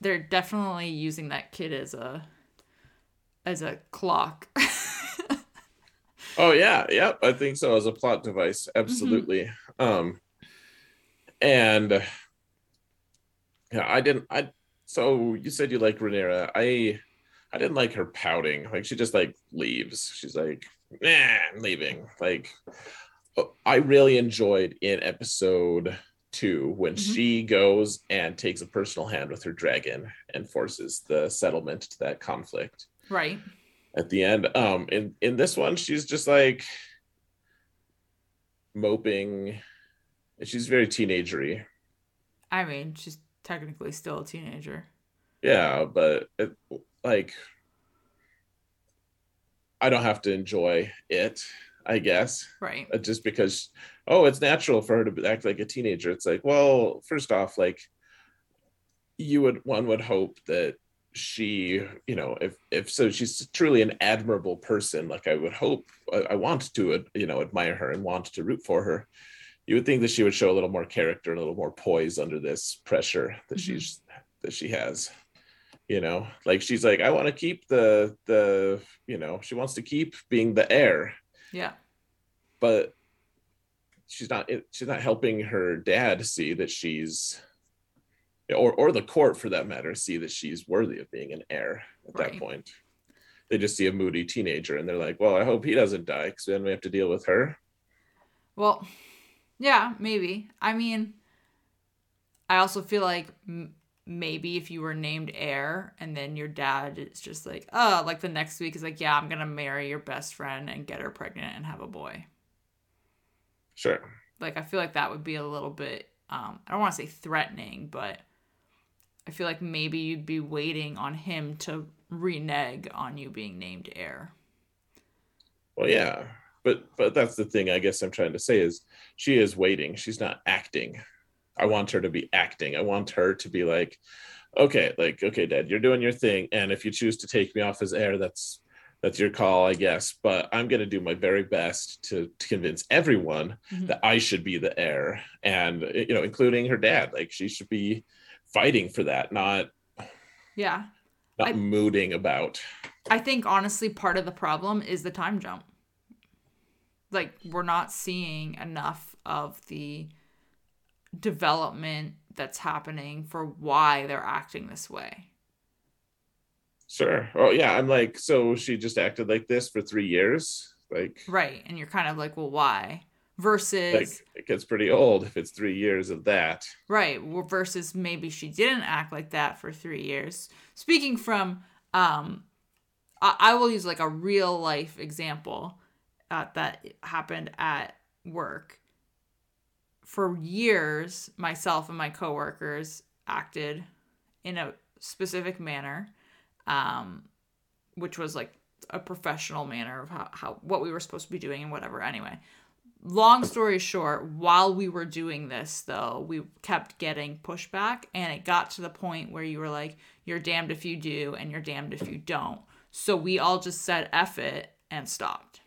Speaker 2: they're definitely using that kid as a as a clock.
Speaker 1: Oh yeah, yep. I think so as a plot device, absolutely. Um, and yeah, I didn't. I so you said you like Rhaenyra. I I didn't like her pouting. Like she just like leaves. She's like, nah, I'm leaving. Like I really enjoyed in episode two when
Speaker 2: Mhm.
Speaker 1: she goes and takes a personal hand with her dragon and forces the settlement to that conflict
Speaker 2: right.
Speaker 1: at the end. Um, in in this one, she's just like moping. She's very teenagery.
Speaker 2: I mean, she's technically still a teenager.
Speaker 1: Yeah, but it, like, I don't have to enjoy it. I guess
Speaker 2: Right.
Speaker 1: uh, just because oh, it's natural for her to act like a teenager. It's like, well, first off, like you would one would hope that she you know if if so she's truly an admirable person like i would hope i, I want to you know admire her and want to root for her you would think that she would show a little more character and a little more poise under this pressure that mm-hmm. she's that she has you know like she's like i want to keep the the you know she wants to keep being the heir
Speaker 2: yeah.
Speaker 1: But she's not she's not helping her dad see that she's or or the court for that matter see that she's worthy of being an heir at right. that point. They just see a moody teenager and they're like well i hope he doesn't die because then we have to deal with her.
Speaker 2: Well yeah maybe. I mean i also feel like maybe if you were named heir and then your dad is just like oh like the next week is like yeah i'm gonna marry your best friend and get her pregnant and have a boy
Speaker 1: sure
Speaker 2: like i feel like that would be a little bit um i don't want to say threatening but I feel like maybe you'd be waiting on him to renege on you being named heir.
Speaker 1: Well, yeah, but but that's the thing. I guess I'm trying to say is she is waiting. She's not acting. I want her to be acting. I want her to be like, okay, like okay, Dad, you're doing your thing, and if you choose to take me off as heir, that's that's your call, I guess. But I'm going to do my very best to, to convince everyone mm-hmm. that I should be the heir, and you know, including her dad. Like she should be fighting for that, not
Speaker 2: yeah,
Speaker 1: not I, mooting about.
Speaker 2: I think honestly, part of the problem is the time jump. Like we're not seeing enough of the development that's happening for why they're acting this way.
Speaker 1: Sure. Oh yeah, I'm like, so she just acted like this for three years, like
Speaker 2: right, and you're kind of like, well, why? versus like
Speaker 1: it gets pretty old if it's three years of that
Speaker 2: right versus maybe she didn't act like that for three years speaking from um i, I will use like a real life example uh, that happened at work for years myself and my coworkers acted in a specific manner um which was like a professional manner of how, how what we were supposed to be doing and whatever anyway long story short, while we were doing this, though, we kept getting pushback, and it got to the point where you were like, you're damned if you do, and you're damned if you don't. So we all just said F it and stopped.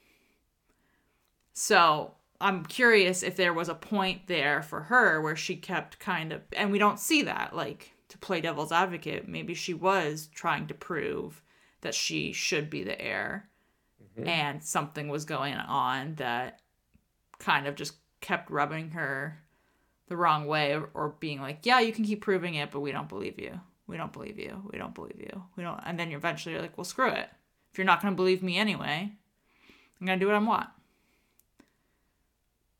Speaker 2: So I'm curious if there was a point there for her where she kept kind of, and we don't see that, like to play devil's advocate, maybe she was trying to prove that she should be the heir. Mm-hmm. And something was going on that kind of just kept rubbing her the wrong way or being like, yeah, you can keep proving it, but we don't believe you. We don't believe you. We don't believe you. We don't. And then eventually you're like, well, screw it. If you're not going to believe me anyway, I'm going to do what I want.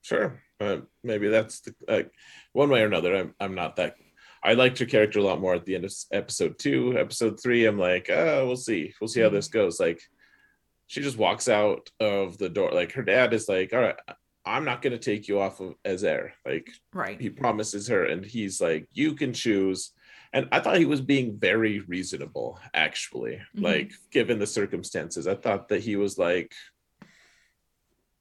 Speaker 1: Sure. Uh, maybe that's the, uh, one way or another. I'm, I'm not that. I liked her character a lot more at the end of episode two. Episode three, I'm like, oh, we'll see. We'll see how mm-hmm. this goes. Like, she just walks out of the door. Like, her dad is like, all right, I'm not going to take you off of as heir. Like,
Speaker 2: right.
Speaker 1: He promises her, and he's like, you can choose. And I thought he was being very reasonable, actually. Mm-hmm. Like, given the circumstances, I thought that he was like,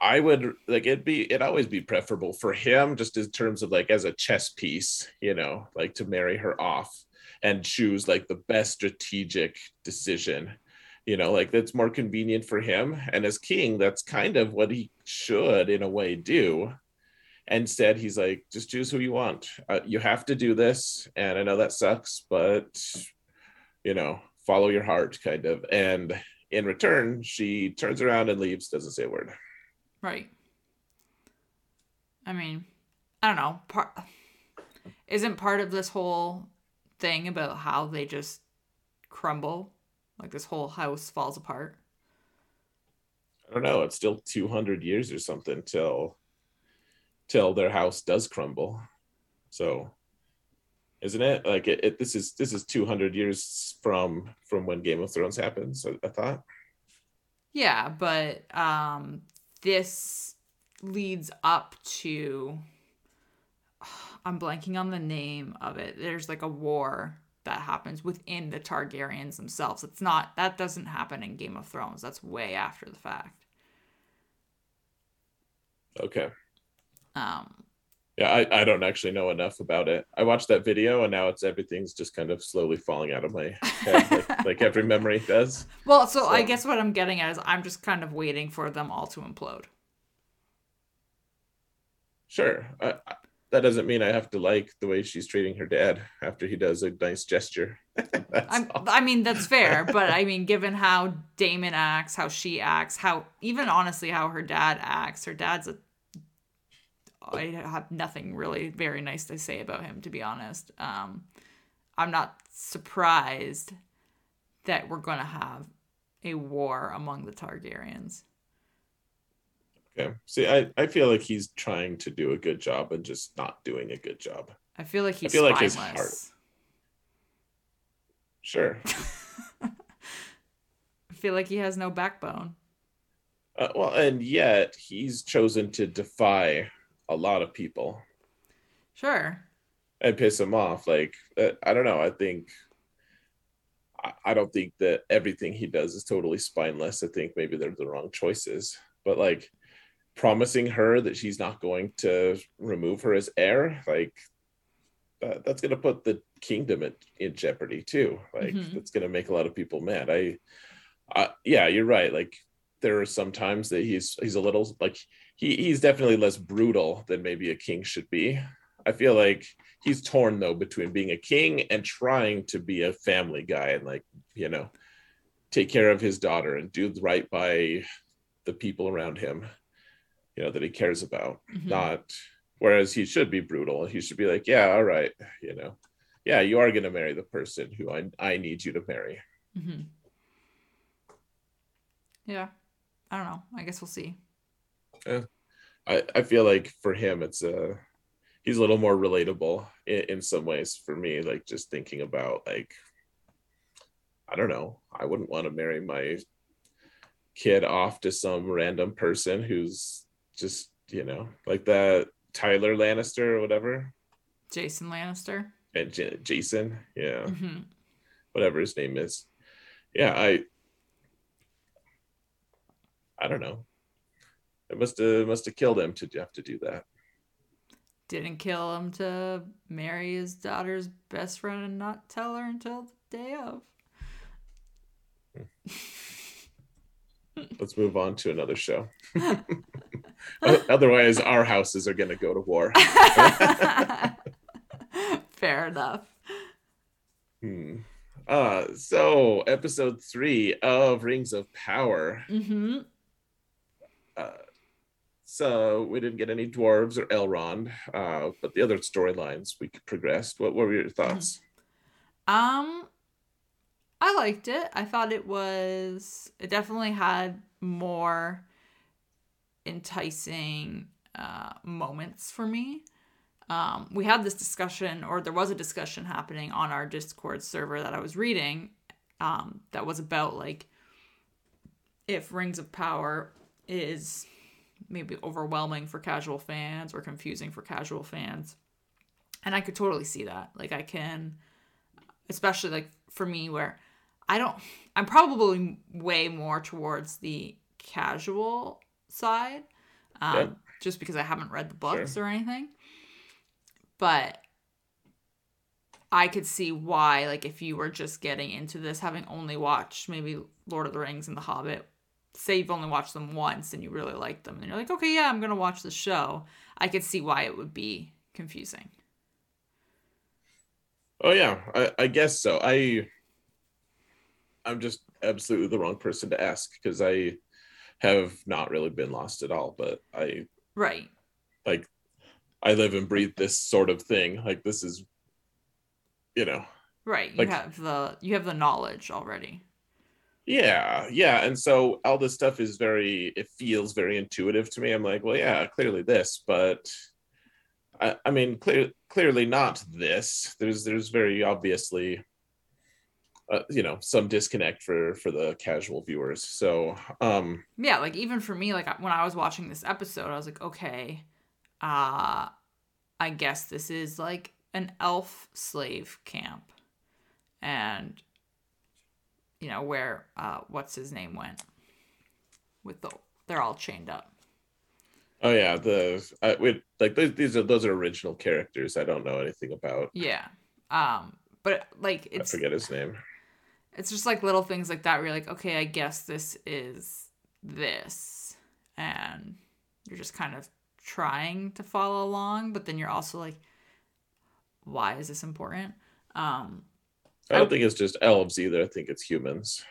Speaker 1: I would like it'd be it'd always be preferable for him, just in terms of like as a chess piece, you know, like to marry her off and choose like the best strategic decision you know like that's more convenient for him. And as king that's kind of what he should in a way do. Instead he's like just choose who you want. Uh, you have to do this and i know that sucks but you know follow your heart kind of. And in return she turns around and leaves doesn't say a word
Speaker 2: right i mean i don't know part isn't part of this whole thing about how they just crumble like this whole house falls apart.
Speaker 1: I don't know. It's still 200 years or something till till their house does crumble. So, isn't it like it, it this is this is 200 years from from when Game of Thrones happens? I, I thought.
Speaker 2: Yeah, but um, this leads up to. I'm blanking on the name of it. There's like a war that happens within the Targaryens themselves. It's not that doesn't happen in Game of Thrones. That's way after the fact.
Speaker 1: Okay.
Speaker 2: Um
Speaker 1: Yeah, I, I don't actually know enough about it. I watched that video and now it's everything's just kind of slowly falling out of my head, like, like every memory does.
Speaker 2: Well, so, so I guess what I'm getting at is I'm just kind of waiting for them all to implode.
Speaker 1: Sure. I, that doesn't mean I have to like the way she's treating her dad after he does a nice gesture.
Speaker 2: i mean, that's fair, but I mean, given how Daemon acts, how she acts, how even honestly how her dad acts, her dad's a. I have nothing really very nice to say about him, to be honest. Um, I'm not surprised that we're going to have a war among the Targaryens.
Speaker 1: Okay. See, I, I feel like he's trying to do a good job and just not doing a good job.
Speaker 2: I feel like he's I feel like his heart.
Speaker 1: Sure.
Speaker 2: I feel like he has no backbone.
Speaker 1: Uh, well, and yet he's chosen to defy a lot of people.
Speaker 2: Sure.
Speaker 1: And piss him off. Like, uh, I don't know. I think I don't think that everything he does is totally spineless. I think maybe they're the wrong choices. But like promising her that she's not going to remove her as heir like uh, that's going to put the kingdom in, in jeopardy too like mm-hmm. that's going to make a lot of people mad I, I yeah you're right like there are some times that he's he's a little like he he's definitely less brutal than maybe a king should be. I feel like he's torn though between being a king and trying to be a family guy and like you know take care of his daughter and do right by the people around him you know that he cares about. Mm-hmm. not whereas he should be brutal. He should be like yeah all right you know. Yeah you are going to marry the person who i, I need you to marry.
Speaker 2: Mm-hmm. yeah. I don't know. I guess we'll see
Speaker 1: yeah. I, I feel like for him it's a he's a little more relatable in, in some ways for me like just thinking about like i don't know i wouldn't want to marry my kid off to some random person who's just you know like that Tyler Lannister or whatever.
Speaker 2: Jason Lannister.
Speaker 1: And J- Jason, yeah, mm-hmm. whatever his name is. Yeah, I. I don't know. It must have must have killed him to have to do that.
Speaker 2: Didn't kill him to marry his daughter's best friend and not tell her until the day of.
Speaker 1: Let's move on to another show. Otherwise, our houses are going to go to war.
Speaker 2: Fair enough.
Speaker 1: Hmm. Uh, so episode three of Rings of Power.
Speaker 2: Mm-hmm.
Speaker 1: Uh, so we didn't get any dwarves or Elrond, uh, but the other storylines we progressed. What, what were your thoughts?
Speaker 2: Um, I liked it. I thought it was. It definitely had more enticing uh, moments for me. Um, we had this discussion, or there was a discussion happening on our Discord server that I was reading um, that was about like if Rings of Power is maybe overwhelming for casual fans or confusing for casual fans. And I could totally see that. Like, I can, especially like for me, where I don't, I'm probably way more towards the casual side, um, yep. just because I haven't read the books sure. or anything. But I could see why, like, if you were just getting into this, having only watched maybe Lord of the Rings and The Hobbit, say you've only watched them once and you really like them, and you're like, okay, yeah, I'm gonna watch the show. I could see why it would be confusing.
Speaker 1: Oh yeah, I, I guess so. I I'm just absolutely the wrong person to ask because I have not really been lost at all. But I
Speaker 2: right
Speaker 1: like I live and breathe this sort of thing. Like this is, you know,
Speaker 2: right. You like, have the you have the knowledge already.
Speaker 1: Yeah, yeah, and so all this stuff is very. It feels very intuitive to me. I'm like, well, yeah, clearly this, but I, I mean, clear, clearly not this. There's there's very obviously uh, you know some disconnect for for the casual viewers so um
Speaker 2: yeah like even for me like when i was watching this episode i was like okay uh i guess this is like an elf slave camp and you know where uh what's his name went with the they're all chained up
Speaker 1: Oh yeah, the I, we, like those, these are those are original characters. I don't know anything about.
Speaker 2: Yeah. Um, but like
Speaker 1: I forget his name.
Speaker 2: it's just like little things like that where you're like, okay, I guess this is this. And you're just kind of trying to follow along, but then you're also like, why is this important? Um,
Speaker 1: I don't
Speaker 2: I-
Speaker 1: think it's just elves either. I think it's humans.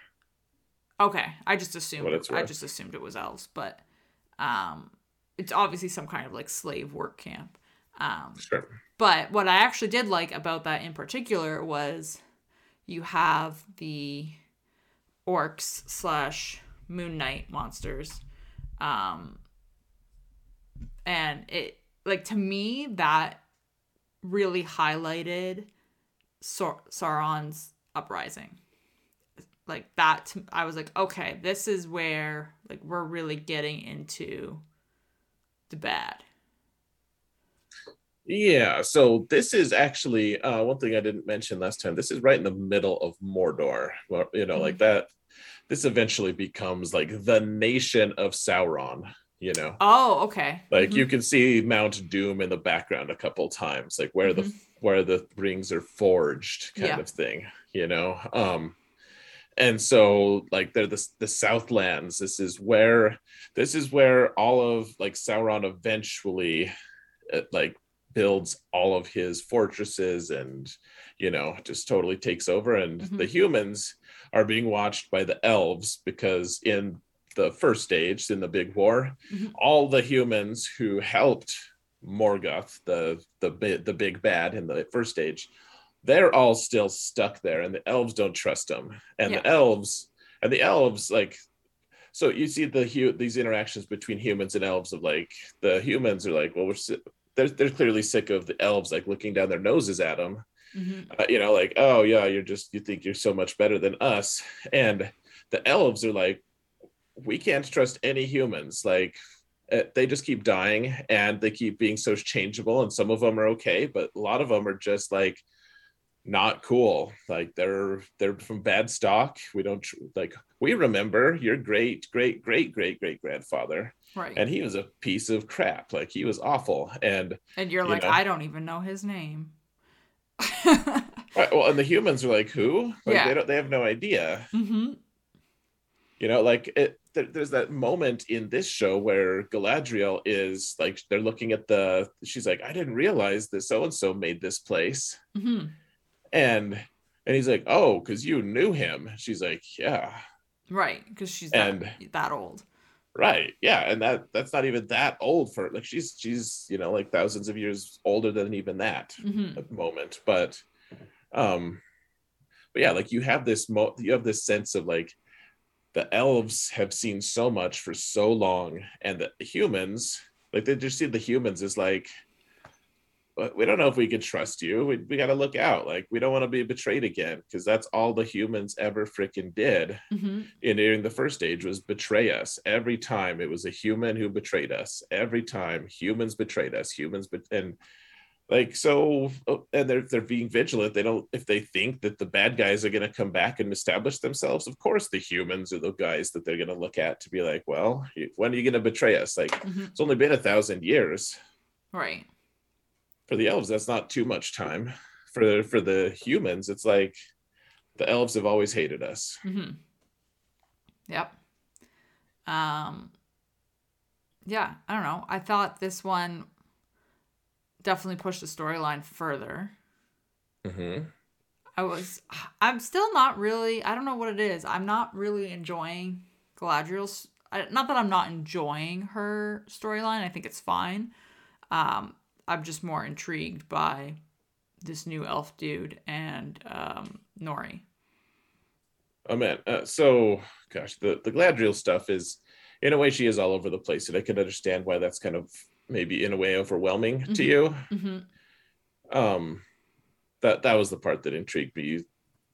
Speaker 2: okay, I just assumed I just assumed it was elves, but um, it's obviously some kind of like slave work camp. Um,
Speaker 1: Sure.
Speaker 2: But what I actually did like about that in particular was you have the orcs slash moon knight monsters. Um and it like to me that really highlighted Sar- Sauron's uprising. Like that I was like, okay, this is where like we're really getting into the bad.
Speaker 1: Yeah. So this is actually uh, one thing I didn't mention last time. This is right in the middle of Mordor. Well, you know, like that. This eventually becomes like the nation of Sauron. You know,
Speaker 2: Oh, okay.
Speaker 1: like
Speaker 2: Mhm.
Speaker 1: you can see Mount Doom in the background a couple times, like where the
Speaker 2: Mhm.
Speaker 1: Where the rings are forged, kind
Speaker 2: Yeah.
Speaker 1: of thing. You know. Um, and so like they're the the Southlands. This is where this is where all of like Sauron eventually uh, like builds all of his fortresses and you know just totally takes over and
Speaker 2: Mhm.
Speaker 1: the humans are being watched by the elves because in the first stage in the big war
Speaker 2: Mhm.
Speaker 1: all the humans who helped Morgoth the the bi- the big bad in the first stage they're all still stuck there and the elves don't trust them and the elves and the elves like so you see the these interactions between humans and elves of like the humans are like well we're they're, they're clearly sick of the elves like looking down their noses at them
Speaker 2: Mhm.
Speaker 1: uh, you know like oh yeah you're just you think you're so much better than us. And the elves are like we can't trust any humans. Like they just keep dying and they keep being so changeable and some of them are okay but a lot of them are just like not cool like they're they're from bad stock we don't tr- like we remember your great great great great great grandfather
Speaker 2: Right.
Speaker 1: and he was a piece of crap like he was awful and
Speaker 2: And you're
Speaker 1: you
Speaker 2: like,
Speaker 1: know.
Speaker 2: I don't even know his name.
Speaker 1: uh, well and the humans are like who like
Speaker 2: Yeah.
Speaker 1: they don't they have no idea
Speaker 2: hmm
Speaker 1: you know like it there, there's that moment in this show where galadriel is like they're looking at the she's like i didn't realize that so and so made this place.
Speaker 2: Hmm
Speaker 1: and and he's like oh because you knew him. She's like yeah.
Speaker 2: Right, because she's that,
Speaker 1: And-
Speaker 2: that old.
Speaker 1: right yeah and that that's not even that old for like she's she's you know like thousands of years older than even that
Speaker 2: hmm
Speaker 1: at the moment but um but yeah like you have this mo you have this sense of like the elves have seen so much for so long and the humans like they just see the humans as like we don't know if we can trust you. We, we got to look out. Like we don't want to be betrayed again because that's all the humans ever freaking did
Speaker 2: hmm
Speaker 1: in during the first stage was betray us. Every time it was a human who betrayed us. Every time humans betrayed us. Humans but and like so oh, and they're they're being vigilant they don't if they think that the bad guys are going to come back and establish themselves of course the humans are the guys that they're going to look at to be like well when are you going to betray us like
Speaker 2: hmm
Speaker 1: it's only been a thousand years
Speaker 2: Right.
Speaker 1: for the elves that's not too much time for for the humans it's like the elves have always hated us
Speaker 2: hmm Yep. Um. Yeah, I don't know. I thought this one definitely pushed the storyline further.
Speaker 1: mm-hmm.
Speaker 2: I was I'm still not really I don't know what it is. I'm not really enjoying Galadriel's not that I'm not enjoying her storyline. I think it's fine. Um I'm just more intrigued by this new elf dude and um Nori.
Speaker 1: Oh man, uh, so gosh, the the Galadriel stuff is, in a way, she is all over the place, and I can understand why that's kind of maybe in a way overwhelming to
Speaker 2: Mhm.
Speaker 1: you.
Speaker 2: Mhm.
Speaker 1: Um, that that was the part that intrigued me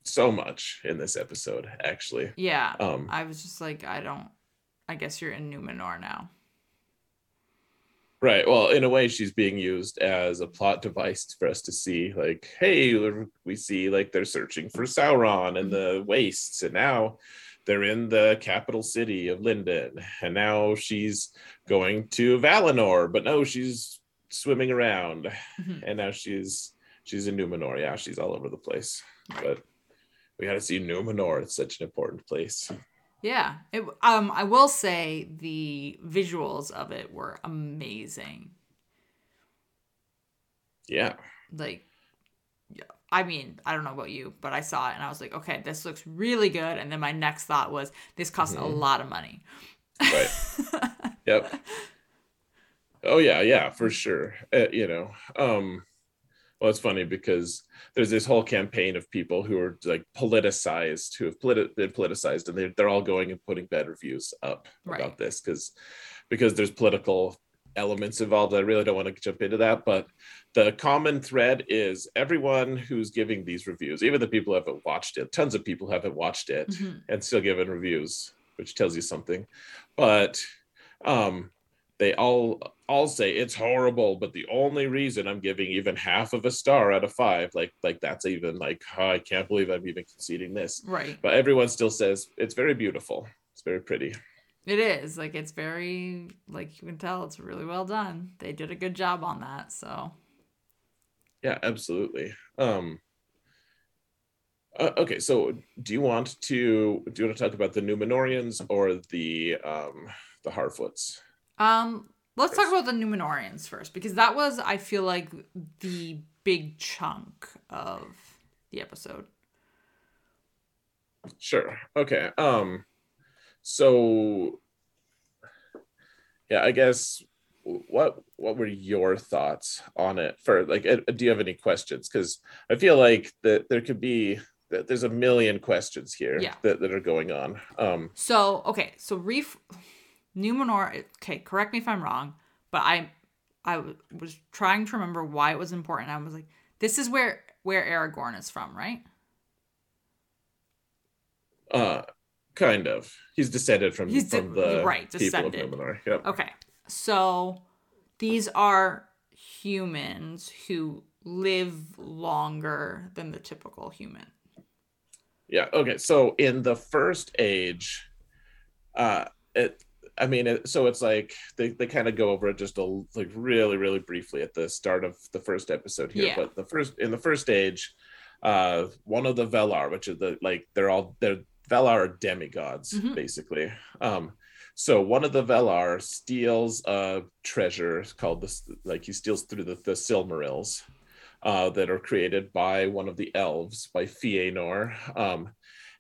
Speaker 1: so much in this episode, actually.
Speaker 2: Yeah.
Speaker 1: Um,
Speaker 2: I was just like I don't I guess you're in Numenor now.
Speaker 1: right. Well, in a way, she's being used as a plot device for us to see, like, hey, we see like they're searching for Sauron and the wastes, and now they're in the capital city of Lindon, and now she's going to Valinor, but no, she's swimming around,
Speaker 2: Mhm.
Speaker 1: and now she's she's in Numenor. Yeah, she's all over the place. But we got to see Numenor. It's such an important place.
Speaker 2: Yeah. It, um, I will say the visuals of it were amazing.
Speaker 1: Yeah,
Speaker 2: Like, yeah. I mean, I don't know about you, but I saw it and I was like, okay, this looks really good. And then my next thought was, this costs a
Speaker 1: Mhm.
Speaker 2: lot of money.
Speaker 1: right. Yep. Oh yeah, yeah, for sure. Uh, you know, um, well, it's funny because there's this whole campaign of people who are like politicized, who have politi- been politicized, and they're they're all going and putting bad reviews up
Speaker 2: Right.
Speaker 1: about this because because there's political elements involved. I really don't want to jump into that, but the common thread is everyone who's giving these reviews, even the people who haven't watched it, tons of people haven't watched it
Speaker 2: Mhm.
Speaker 1: and still giving reviews, which tells you something. But um, they all all say it's horrible, but the only reason I'm giving even half of a star out of five, like like that's even like oh, I can't believe I'm even conceding this.
Speaker 2: Right.
Speaker 1: But everyone still says it's very beautiful. It's very pretty.
Speaker 2: It is. Like, it's very, like, you can tell it's really well done. They did a good job on that. So,
Speaker 1: Yeah, absolutely. Um, uh, okay, so do you want to do you want to talk about the Numenorians or the um the Harfoots?
Speaker 2: um, let's talk about the Numenorians first because that was, I feel like, the big chunk of the episode.
Speaker 1: Sure. Okay. Um so yeah, I guess what what were your thoughts on it for like uh, do you have any questions cuz I feel like that there could be that there's a million questions here
Speaker 2: Yeah.
Speaker 1: that, that are going on. Um
Speaker 2: So okay, so Reef Numenor. Okay, correct me if I'm wrong, but I I w- was trying to remember why it was important. I was like, this is where where Aragorn is from, right?
Speaker 1: uh kind of. He's descended from
Speaker 2: He's de-
Speaker 1: from the
Speaker 2: right,
Speaker 1: people
Speaker 2: descended.
Speaker 1: of Numenor. Yep.
Speaker 2: Okay, so these are humans who live longer than the typical human.
Speaker 1: Yeah. Okay. So in the first age, uh, it. I mean, it, so it's like they, they kind of go over it just a like really really briefly at the start of the first episode here.
Speaker 2: Yeah.
Speaker 1: But the first in the first age, uh, one of the Valar, which is the like they're all they're Valar are demigods
Speaker 2: Mhm.
Speaker 1: basically. Um, so one of the Valar steals a treasure called this like he steals through the, the Silmarils uh, that are created by one of the elves by Fëanor. Um,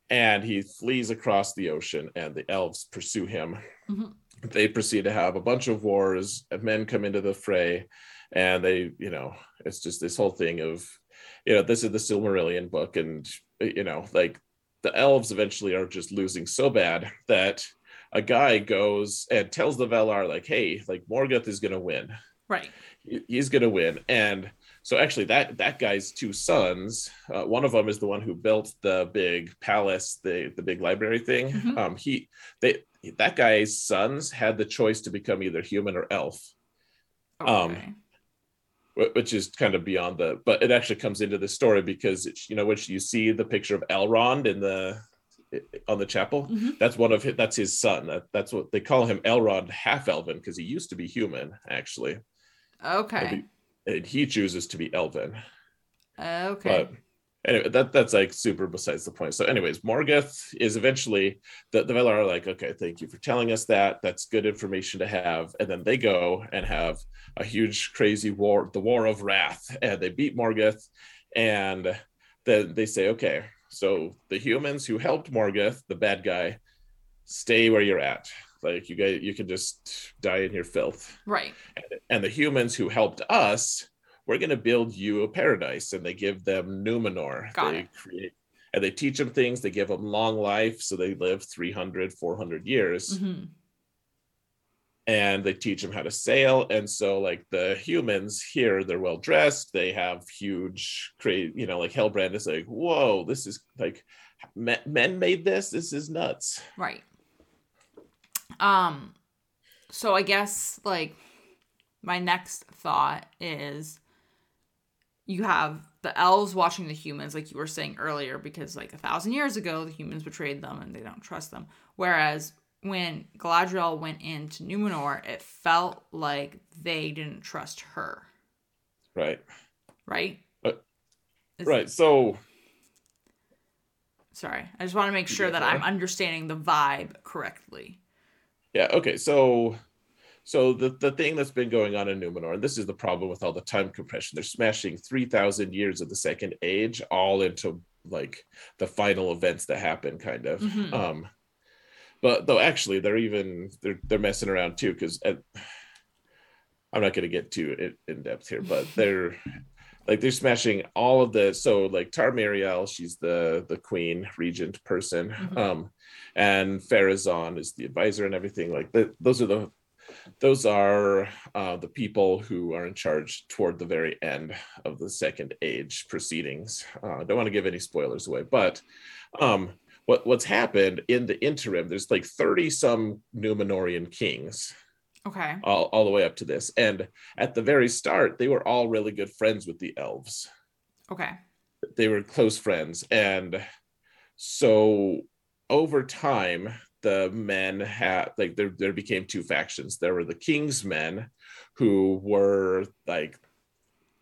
Speaker 1: and he flees across the ocean, and the elves pursue him.
Speaker 2: Mhm.
Speaker 1: They proceed to have a bunch of wars. Men come into the fray, and they, you know, it's just this whole thing of, you know, this is the Silmarillion book, and you know, like the elves eventually are just losing so bad that a guy goes and tells the Valar, like, hey, like Morgoth is gonna win
Speaker 2: Right.
Speaker 1: he- he's going to win and so actually that that guy's two sons uh, one of them is the one who built the big palace the the big library thing
Speaker 2: Mhm.
Speaker 1: um he they that guy's sons had the choice to become either human or elf Um,
Speaker 2: Okay.
Speaker 1: wh- which is kind of beyond the but it actually comes into the story because it's you know which you see the picture of elrond in the on the chapel
Speaker 2: Mhm.
Speaker 1: that's one of his, that's his son that, that's what they call him elrond half elven because he used to be human actually
Speaker 2: Okay.
Speaker 1: and he chooses to be elven
Speaker 2: Okay.
Speaker 1: But anyway, that that's like super besides the point. So, anyways, Morgoth is eventually the, the Valar are like, okay, thank you for telling us that. That's good information to have. And then they go and have a huge, crazy war, the War of Wrath, and they beat Morgoth. And then they say, okay, so the humans who helped Morgoth, the bad guy, stay where you're at. Like you guys, you can just die in your filth
Speaker 2: right.
Speaker 1: and the humans who helped us we're going to build you a paradise. And they give them numenor.
Speaker 2: Got
Speaker 1: they
Speaker 2: it.
Speaker 1: create and they teach them things. They give them long life. So they live 300 400 years.
Speaker 2: Hmm
Speaker 1: and they teach them how to sail. And so like the humans here they're well dressed. They have huge cra- you know like Halbrand is like whoa this is like men, men made this? This is nuts.
Speaker 2: Right. Um so I guess like my next thought is you have the elves watching the humans, like you were saying earlier, because like a thousand years ago the humans betrayed them and they don't trust them. Whereas when Galadriel went into Numenor, it felt like they didn't trust her.
Speaker 1: Right.
Speaker 2: Right.
Speaker 1: Uh, Right. So
Speaker 2: Sorry, I just want to make sure that I'm understanding the vibe correctly.
Speaker 1: Yeah, okay. So so the, the thing that's been going on in Numenor, and this is the problem with all the time compression, they're smashing 3,000 years of the second age all into like the final events that happen, kind of.
Speaker 2: Mhm.
Speaker 1: Um but though actually they're even they're they're messing around too, because I'm not gonna get too in, in depth here, but they're like they're smashing all of the so like Tar-Miriel, she's the the queen regent person.
Speaker 2: Mhm.
Speaker 1: Um and Pharazon is the advisor and everything. Like the, those are the those are uh, the people who are in charge toward the very end of the second age proceedings. Uh, I don't want to give any spoilers away, but um, what what's happened in the interim? There's like thirty some Numenorean kings
Speaker 2: Okay.
Speaker 1: all, all the way up to this, and at the very start, they were all really good friends with the elves
Speaker 2: Okay.
Speaker 1: they were close friends and so over time the men had like there, there became two factions there were the king's men who were like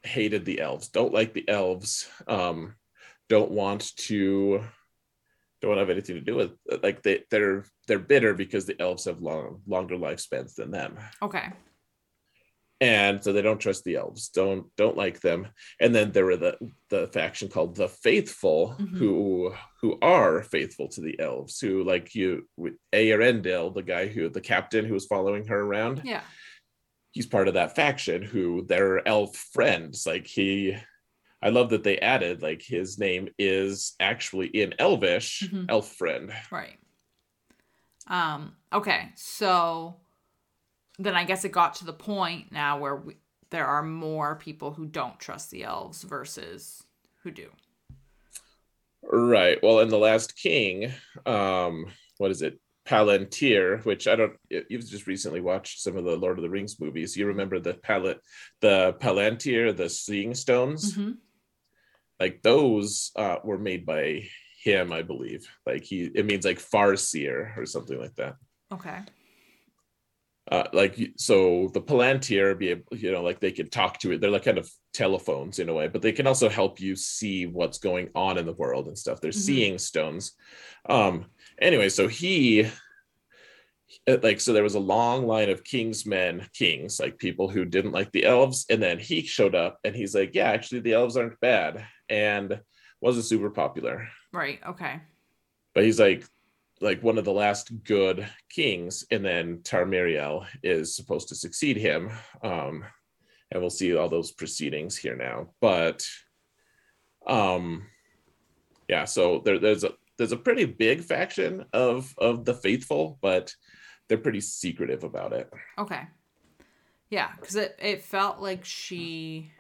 Speaker 1: hated the elves don't like the elves um don't want to don't have anything to do with like they they're they're bitter because the elves have long longer lifespans than them
Speaker 2: Okay.
Speaker 1: And so they don't trust the elves don't don't like them and then there were the the faction called the faithful
Speaker 2: Mhm.
Speaker 1: who who are faithful to the elves who like you with Aerendil the guy who the captain who was following her around
Speaker 2: Yeah.
Speaker 1: he's part of that faction who they're elf friends like he I love that they added like his name is actually in elvish
Speaker 2: Mhm.
Speaker 1: elf friend
Speaker 2: Right. Um. Okay. So then I guess it got to the point now where we, there are more people who don't trust the elves versus who do.
Speaker 1: Right. Well, in the Last King, um, what is it? Palantir, which I don't. You've just recently watched some of the Lord of the Rings movies. You remember the palette, the Palantir, the Seeing Stones,
Speaker 2: hmm
Speaker 1: like those uh, were made by him, I believe. Like he, it means like Farseer or something like that.
Speaker 2: Okay.
Speaker 1: Uh, like so, the Palantir be able, you know, like they could talk to it. They're like kind of telephones in a way, but they can also help you see what's going on in the world and stuff. They're
Speaker 2: Mhm.
Speaker 1: seeing stones. Um, anyway, so he uh, like so there was a long line of king's men, kings, like people who didn't like the elves, and then he showed up and he's like, Yeah, actually the elves aren't bad, and wasn't super popular.
Speaker 2: Right. Okay.
Speaker 1: But he's like like one of the last good kings, and then Tar-Miriel is supposed to succeed him. Um, and we'll see all those proceedings here now. But um yeah, so there, there's a there's a pretty big faction of of the faithful, but they're pretty secretive about it.
Speaker 2: Okay. Yeah, because it, it felt like she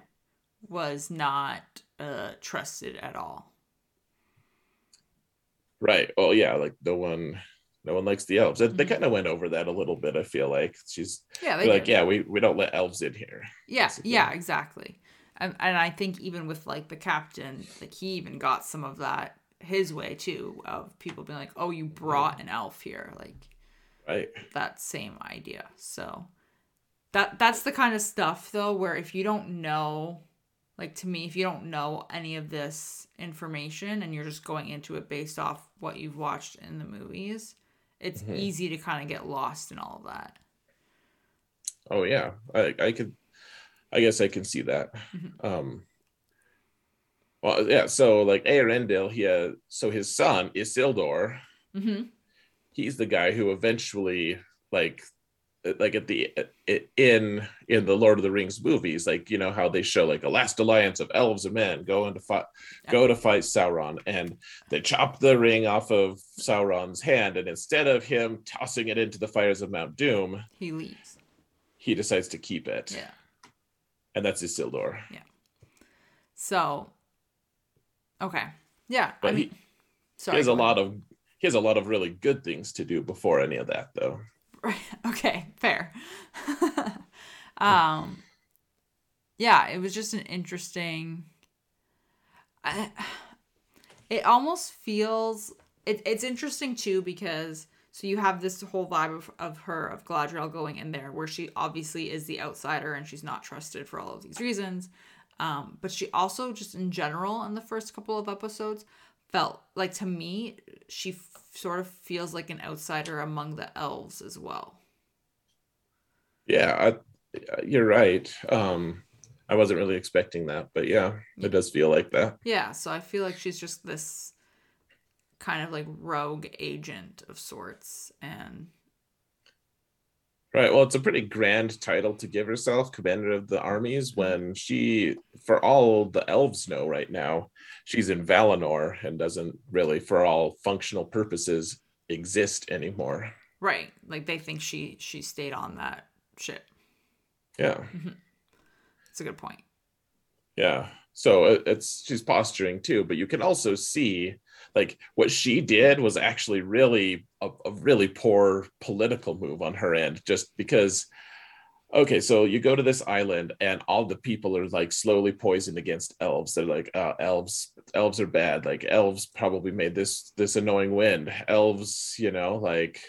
Speaker 2: was not uh, trusted at all.
Speaker 1: Right. Well, yeah, like no one no one likes the elves. They, they
Speaker 2: Mhm.
Speaker 1: kind of went over that a little bit, I feel like. She's
Speaker 2: Yeah, they
Speaker 1: like, yeah, we, we don't let elves in here.
Speaker 2: Yeah,
Speaker 1: basically.
Speaker 2: yeah, exactly. And and I think even with like the captain, like he even got some of that his way too of people being like, "Oh, you brought an elf here." Like
Speaker 1: Right.
Speaker 2: that same idea. So that that's the kind of stuff though where if you don't know like to me if you don't know any of this information and you're just going into it based off what you've watched in the movies, it's
Speaker 1: Mhm.
Speaker 2: easy to kind of get lost in all of that.
Speaker 1: Oh yeah. I I could I guess I can see that.
Speaker 2: Mhm.
Speaker 1: Um well yeah, so like Aerendil, he uh, so his son Isildur,
Speaker 2: Mhm.
Speaker 1: he's the guy who eventually like like at the in in the Lord of the Rings movies, like you know how they show like a last alliance of elves and men go into fight
Speaker 2: Yeah.
Speaker 1: go to fight Sauron, and they chop the ring off of Sauron's hand, and instead of him tossing it into the fires of Mount Doom,
Speaker 2: He leaves.
Speaker 1: he decides to keep it,
Speaker 2: Yeah.
Speaker 1: and that's Isildur. Yeah.
Speaker 2: So okay. Yeah. I
Speaker 1: But he-
Speaker 2: sorry.
Speaker 1: he has a lot of he has a lot of really good things to do before any of that, though.
Speaker 2: Right. Okay. Fair. um, yeah, it was just an interesting. I, it almost feels it, it's interesting too because so you have this whole vibe of, of her of Galadriel going in there where she obviously is the outsider and she's not trusted for all of these reasons. Um, but she also just in general in the first couple of episodes felt like to me she f- sort of feels like an outsider among the elves as well.
Speaker 1: Yeah, I, you're right. Um, I wasn't really expecting that, but yeah, it does feel like that.
Speaker 2: Yeah, so I feel like she's just this kind of like rogue agent of sorts and
Speaker 1: Right. Well, it's a pretty grand title to give herself, Commander of the Armies,
Speaker 2: Mm-hmm.
Speaker 1: when she, for all the elves know right now, she's in Valinor and doesn't really, for all functional purposes, exist anymore.
Speaker 2: right, like they think she she stayed on that ship.
Speaker 1: Yeah.
Speaker 2: It's a good point.
Speaker 1: Yeah. So it's she's posturing too, but you can also see like what she did was actually really a, a really poor political move on her end, just because. Okay, so you go to this island and all the people are like slowly poisoned against elves. They're like, uh, elves, elves are bad. Like elves probably made this this annoying wind. Elves, you know, like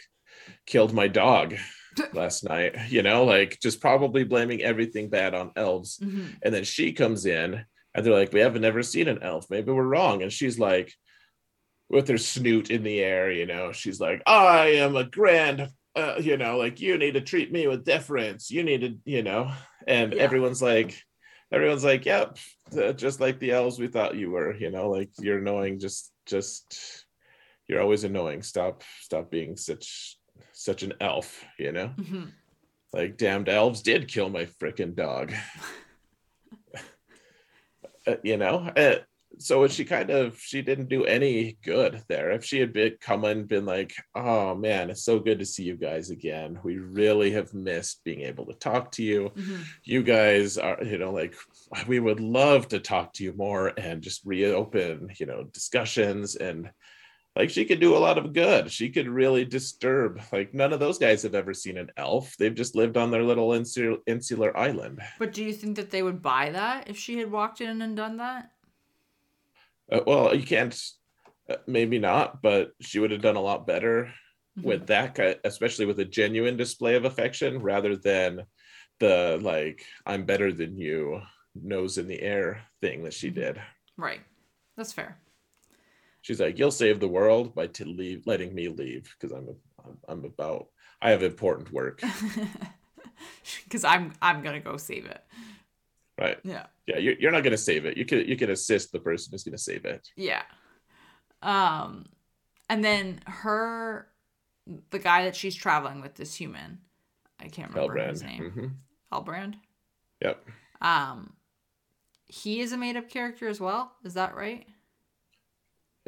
Speaker 1: killed my dog last night. You know, like just probably blaming everything bad on elves.
Speaker 2: Mhm.
Speaker 1: And then she comes in and they're like, We haven't never seen an elf. Maybe we're wrong. And she's like, with her snoot in the air, you know, she's like, I am a grand, uh, you know, like you need to treat me with deference. You need to, you know, and
Speaker 2: Yeah.
Speaker 1: everyone's like, everyone's like, Yep, uh, just like the elves we thought you were, you know, like you're annoying, just, just, you're always annoying. Stop, stop being such, such an elf, you know?
Speaker 2: Mhm.
Speaker 1: like damned elves did kill my freaking dog you know uh, so she kind of she didn't do any good there. If she had been come and been like oh man it's so good to see you guys again. We really have missed being able to talk to you.
Speaker 2: Mhm.
Speaker 1: you guys are you know like we would love to talk to you more and just reopen you know discussions and like she could do a lot of good she could really disturb like none of those guys have ever seen an elf they've just lived on their little insular, insular island
Speaker 2: But do you think that they would buy that if she had walked in and done that?
Speaker 1: uh, well you can't uh, maybe not but she would have done a lot better
Speaker 2: Mhm.
Speaker 1: with that especially with a genuine display of affection rather than the like i'm better than you nose in the air thing that she
Speaker 2: Mhm.
Speaker 1: did
Speaker 2: Right. That's fair.
Speaker 1: She's like you'll save the world by to leave letting me leave because i'm a, I'm- about i have important work
Speaker 2: Cuz I'm I'm going to go save it.
Speaker 1: right
Speaker 2: Yeah.
Speaker 1: yeah you're, you're not going to save it you can you can assist the person who's going to save it
Speaker 2: Yeah. Um and then her the guy that she's traveling with this human. I can't remember
Speaker 1: Halbrand.
Speaker 2: his name.
Speaker 1: Mhm.
Speaker 2: Halbrand.
Speaker 1: yep
Speaker 2: Um he is a made up character as well. Is that right?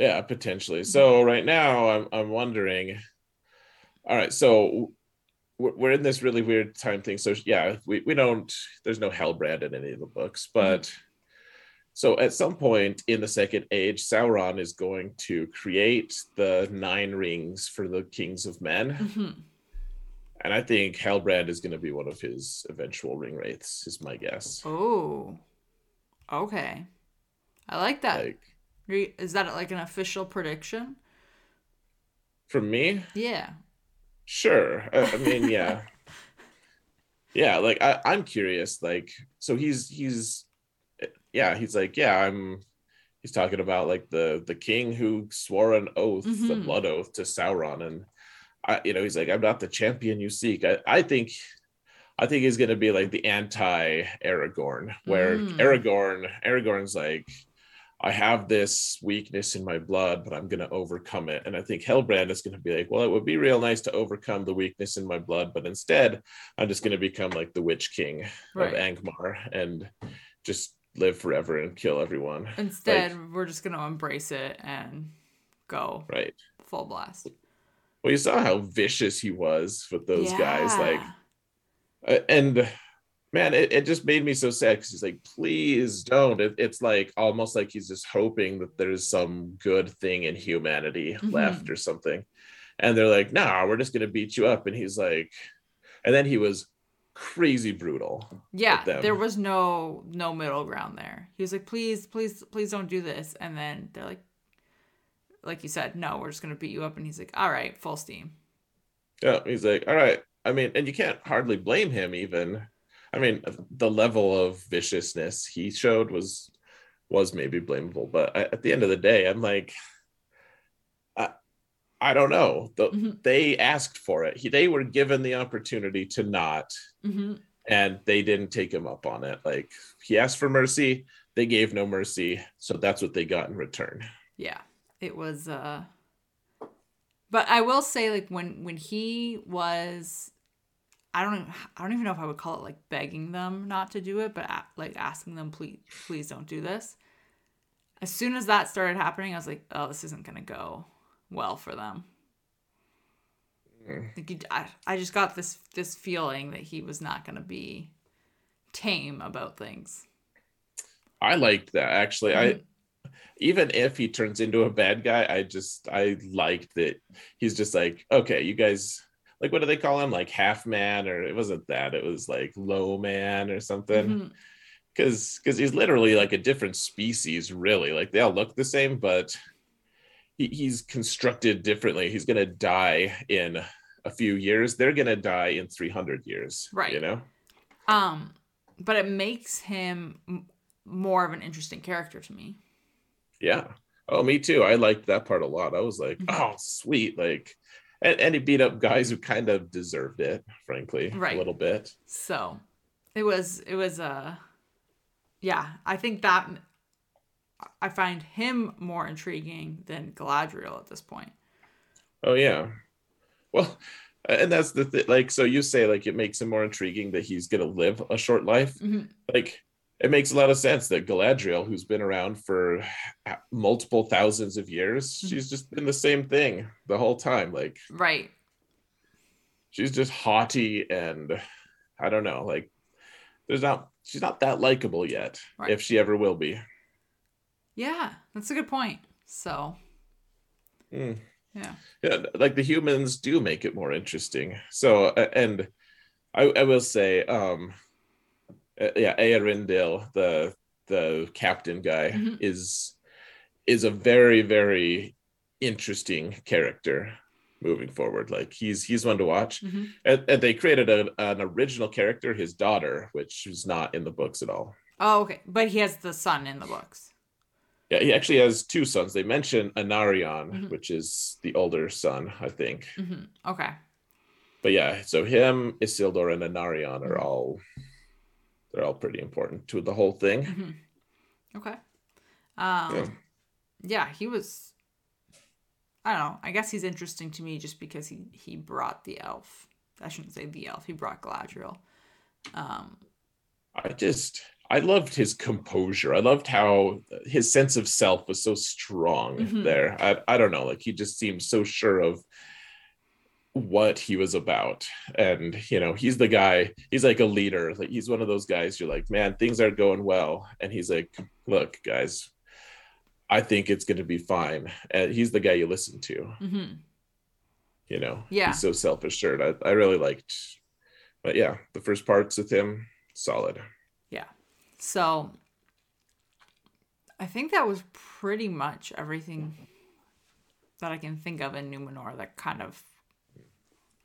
Speaker 1: Yeah, potentially. So right now, I'm I'm wondering. All right, so we're in this really weird time thing. So yeah, we we don't. There's no Halbrand in any of the books, but so at some point in the Second Age, Sauron is going to create the nine rings for the kings of men,
Speaker 2: Mhm.
Speaker 1: and I think Halbrand is going to be one of his eventual ring wraiths. Is my guess.
Speaker 2: Oh. Okay. I like that.
Speaker 1: Like
Speaker 2: Is that like an official prediction?
Speaker 1: for me,
Speaker 2: Yeah.
Speaker 1: Sure. I, I mean, yeah. yeah, like I, I'm curious. Like, so he's he's yeah, he's like, yeah, I'm he's talking about like the the king who swore an oath, the
Speaker 2: Mhm.
Speaker 1: blood oath to Sauron. And I, you know, he's like, I'm not the champion you seek. I, I think I think he's gonna be like the anti Aragorn, where
Speaker 2: Mm.
Speaker 1: Aragorn, Aragorn's like, I have this weakness in my blood, but I'm going to overcome it. And I think Halbrand is going to be like, well, it would be real nice to overcome the weakness in my blood, but instead, I'm just going to become like the Witch King
Speaker 2: Right.
Speaker 1: of Angmar and just live forever and kill everyone.
Speaker 2: Instead, we're just going to embrace it and go
Speaker 1: Right.
Speaker 2: full blast.
Speaker 1: Well, you saw how vicious he was with those guys. Like,
Speaker 2: Yeah.
Speaker 1: uh, and man, it, it just made me so sad because he's like, please don't. It, it's like almost like he's just hoping that there's some good thing in humanity
Speaker 2: Mhm.
Speaker 1: left or something. And they're like, nah, we're just gonna beat you up. And he's like, and then he was crazy brutal.
Speaker 2: Yeah, there was no no middle ground there. He was like, "Please, please, please don't do this." And then they're like like you said, "No, we're just going to beat you up." And he's like, "All right, full steam."
Speaker 1: Yeah, he's like, all right. I mean, and you can't hardly blame him even. I mean, the level of viciousness he showed was was maybe blamable, but I, at the end of the day, I'm like, I, I don't know. The,
Speaker 2: Mhm.
Speaker 1: They asked for it. He, they were given the opportunity to not,
Speaker 2: hmm
Speaker 1: and they didn't take him up on it. Like he asked for mercy, they gave no mercy, so that's what they got in return.
Speaker 2: Yeah, it was. uh But I will say, like when when he was, I don't even, I don't even know if I would call it like begging them not to do it, but a- like asking them, please, please don't do this. As soon as that started happening, I was like, oh, this isn't gonna go well for them.
Speaker 1: Mm.
Speaker 2: Like you, I, I just got this this feeling that he was not gonna be tame about things.
Speaker 1: I liked that actually. I
Speaker 2: Mhm.
Speaker 1: even if he turns into a bad guy, I just I liked that he's just like, okay, you guys like what do they call him? Like half man, or it wasn't that, it was like low man or something.
Speaker 2: Mhm.
Speaker 1: Cause because he's literally like a different species, really. Like they all look the same, but he, he's constructed differently. He's gonna die in a few years. They're gonna die in 300 years.
Speaker 2: Right.
Speaker 1: You know?
Speaker 2: Um, but it makes him m- more of an interesting character to me.
Speaker 1: Yeah. Oh, me too. I liked that part a lot. I was like,
Speaker 2: Mhm.
Speaker 1: oh, sweet. Like, and, and he beat up guys who kind of deserved it, frankly,
Speaker 2: Right.
Speaker 1: a little bit.
Speaker 2: So it was it was uh yeah, I think that I find him more intriguing than Galadriel at this point.
Speaker 1: Oh, yeah. Well, and that's the thing. Like, so you say, like, it makes him more intriguing that he's going to live a short life.
Speaker 2: Mhm.
Speaker 1: Like, it makes a lot of sense that Galadriel, who's been around for multiple thousands of years,
Speaker 2: Mhm.
Speaker 1: she's just been the same thing the whole time. Like,
Speaker 2: Right.
Speaker 1: she's just haughty and I don't know, like there's not she's not that likable yet,
Speaker 2: Right.
Speaker 1: if she ever will be.
Speaker 2: Yeah, that's a good point. So,
Speaker 1: Mm.
Speaker 2: yeah.
Speaker 1: Yeah, like the humans do make it more interesting. So and I, I will say, um uh, yeah, Earendil, the the captain guy,
Speaker 2: Mhm.
Speaker 1: is is a very, very interesting character moving forward. Like he's he's one to watch.
Speaker 2: Mhm.
Speaker 1: And, and they created a, an original character, his daughter, which is not in the books at all.
Speaker 2: Oh, okay. But he has the son in the books.
Speaker 1: Yeah, he actually has two sons. They mention Anarion,
Speaker 2: Mhm.
Speaker 1: which is the older son, I think.
Speaker 2: hmm Okay.
Speaker 1: But yeah, so him, Isildur, and Anarion are
Speaker 2: Mhm.
Speaker 1: all they're all pretty important to the whole thing.
Speaker 2: hmm Okay. Um,
Speaker 1: Yeah.
Speaker 2: yeah. he was. I don't know. I guess he's interesting to me just because he he brought the elf. I shouldn't say the elf. He brought Galadriel. Um,
Speaker 1: I just I loved his composure. I loved how his sense of self was so strong
Speaker 2: Mhm.
Speaker 1: there. I I don't know, like he just seemed so sure of what he was about. And you know, he's the guy, he's like a leader. Like he's one of those guys you're like, man, things aren't going well. And he's like, look, guys, I think it's gonna be fine. And he's the guy you listen to,
Speaker 2: mhm.
Speaker 1: you know.
Speaker 2: Yeah.
Speaker 1: He's so self-assured. I, I really liked but yeah, the first parts with him, solid.
Speaker 2: Yeah so I think that was pretty much everything that I can think of in Numenor that kind of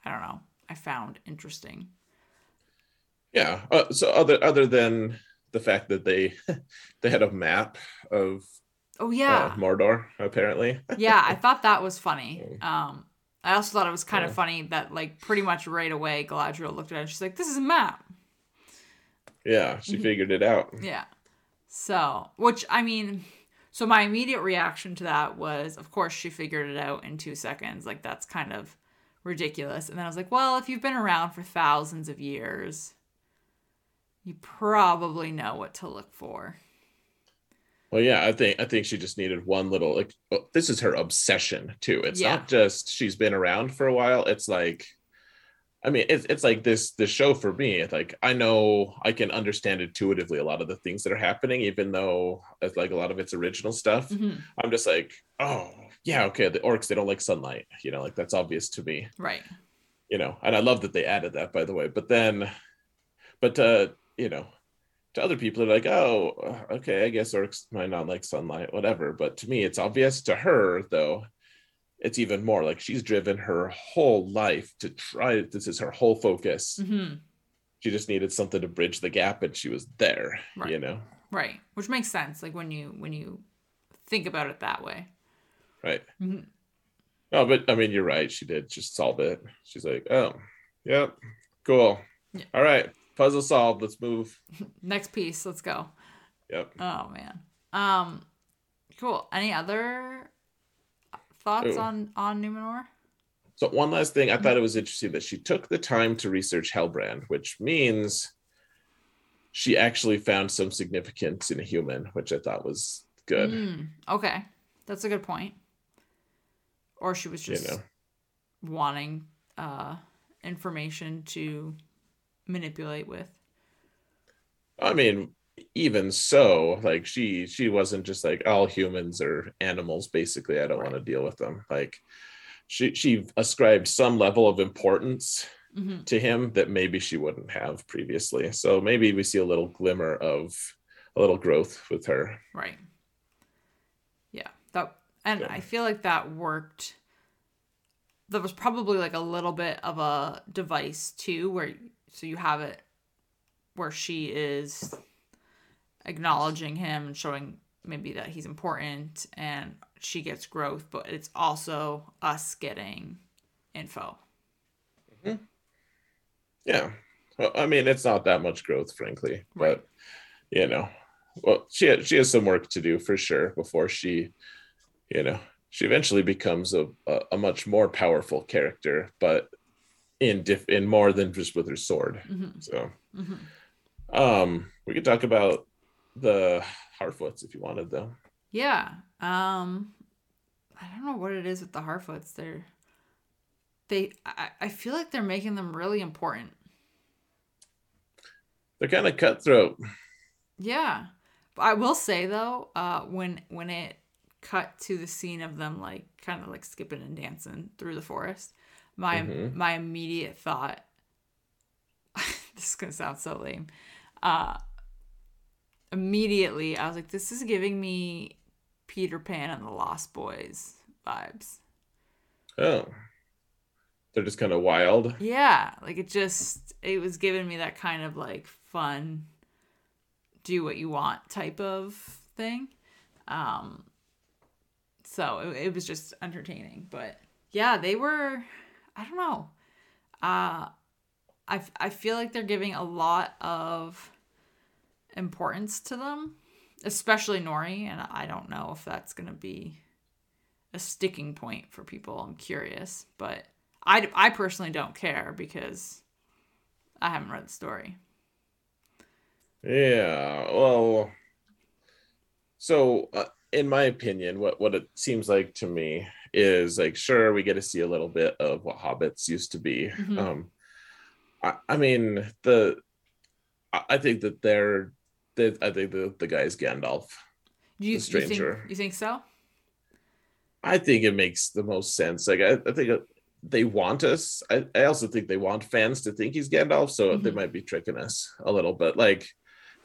Speaker 2: I don't know, I found interesting.
Speaker 1: Yeah. Uh, so other other than the fact that they they had a map of
Speaker 2: Oh
Speaker 1: uh,
Speaker 2: yeah.
Speaker 1: Mordor, apparently.
Speaker 2: yeah, I thought that was funny. Um I also thought it was kind of funny that like pretty much right away Galadriel looked at it and she's like, This is a map.
Speaker 1: Yeah, she
Speaker 2: Mhm.
Speaker 1: figured it out.
Speaker 2: Yeah. So, which I mean, so my immediate reaction to that was, of course, she figured it out in two seconds. Like, that's kind of ridiculous. And then I was like, well, if you've been around for thousands of years, you probably know what to look for.
Speaker 1: Well, yeah, I think I think she just needed one little like oh, this is her obsession too. It's
Speaker 2: Yeah.
Speaker 1: not just she's been around for a while. It's like I mean, it's it's like this the show for me. It's like I know I can understand intuitively a lot of the things that are happening, even though it's like a lot of its original stuff.
Speaker 2: Mhm.
Speaker 1: I'm just like, oh yeah, okay. The orcs they don't like sunlight, you know, like that's obvious to me.
Speaker 2: Right.
Speaker 1: you know and i love that they added that by the way but then but uh, you know, to other people, they're like, oh, okay, I guess orcs might not like sunlight, whatever. But to me, it's obvious. To her, though, it's even more like she's driven her whole life to try. This is her whole focus.
Speaker 2: Mm-hmm.
Speaker 1: She just needed something to bridge the gap, and she was there.
Speaker 2: Right.
Speaker 1: You know,
Speaker 2: Right. Which makes sense. Like when you when you think about it that way.
Speaker 1: Right?
Speaker 2: Mhm.
Speaker 1: No, but I mean, you're right. She did just solve it. She's like, oh, yep, cool.
Speaker 2: Yeah.
Speaker 1: All right, puzzle solved. Let's move.
Speaker 2: Next piece. Let's go.
Speaker 1: Yep.
Speaker 2: Oh man. Um. Cool. Any other thoughts
Speaker 1: Ooh.
Speaker 2: on on Numenor?
Speaker 1: So one last thing, I thought it was interesting that she took the time to research Halbrand, which means she actually found some significance in a human, which I thought was good.
Speaker 2: Mm, okay, that's a good point. Or she was
Speaker 1: You
Speaker 2: just
Speaker 1: know,
Speaker 2: wanting uh information to manipulate with.
Speaker 1: I mean, even so, like she she wasn't just like all humans are animals. Basically, I don't
Speaker 2: Right.
Speaker 1: want to deal with them. Like she she ascribed some level of importance
Speaker 2: hmm
Speaker 1: to him that maybe she wouldn't have previously. So maybe we see a little glimmer of a little growth with her.
Speaker 2: Right. Yeah. That and
Speaker 1: Yeah.
Speaker 2: I feel like that worked. There was probably like a little bit of a device too, where so you have it where she is acknowledging him and showing maybe that he's important and she gets growth, but it's also us getting info. Mm-hmm.
Speaker 1: Yeah. Well, I mean, it's not that much growth, frankly,
Speaker 2: Right.
Speaker 1: but you know, well, she has, she has some work to do for sure before she, you know, she eventually becomes a, a, a much more powerful character, but in diff in more than just with her sword.
Speaker 2: hmm
Speaker 1: So,
Speaker 2: hmm
Speaker 1: um, we could talk about the Harfoots if you wanted, though.
Speaker 2: Yeah. Um I don't know what it is with the Harfoots. They're they I, I feel like they're making them really important.
Speaker 1: They're kind of cutthroat.
Speaker 2: Yeah. But I will say though, uh when when it cut to the scene of them like kind of like skipping and dancing through the forest, my
Speaker 1: Mhm.
Speaker 2: my immediate thought this is gonna sound so lame. Uh immediately I was like, this is giving me Peter Pan and the Lost Boys vibes.
Speaker 1: Oh, they're just kind of wild.
Speaker 2: Yeah, like it just it was giving me that kind of like fun do what you want type of thing. Um so it, it was just entertaining, but yeah, they were I don't know. Uh I I feel like they're giving a lot of importance to them, especially Nori, and I don't know if that's going to be a sticking point for people. I'm curious, but I, I personally don't care because I haven't read the story.
Speaker 1: Yeah, well, so uh, in my opinion, what what it seems like to me is like, sure, we get to see a little bit of what hobbits used to be.
Speaker 2: Mhm.
Speaker 1: Um, I, I mean, the I think that they're, that I think the the guy is Gandalf.
Speaker 2: Do you,
Speaker 1: The
Speaker 2: you think you think so?
Speaker 1: I think it makes the most sense. Like, I, I think it- they want us. I, I also think they want fans to think he's Gandalf, so they
Speaker 2: Mhm.
Speaker 1: might be tricking us a little bit. Like,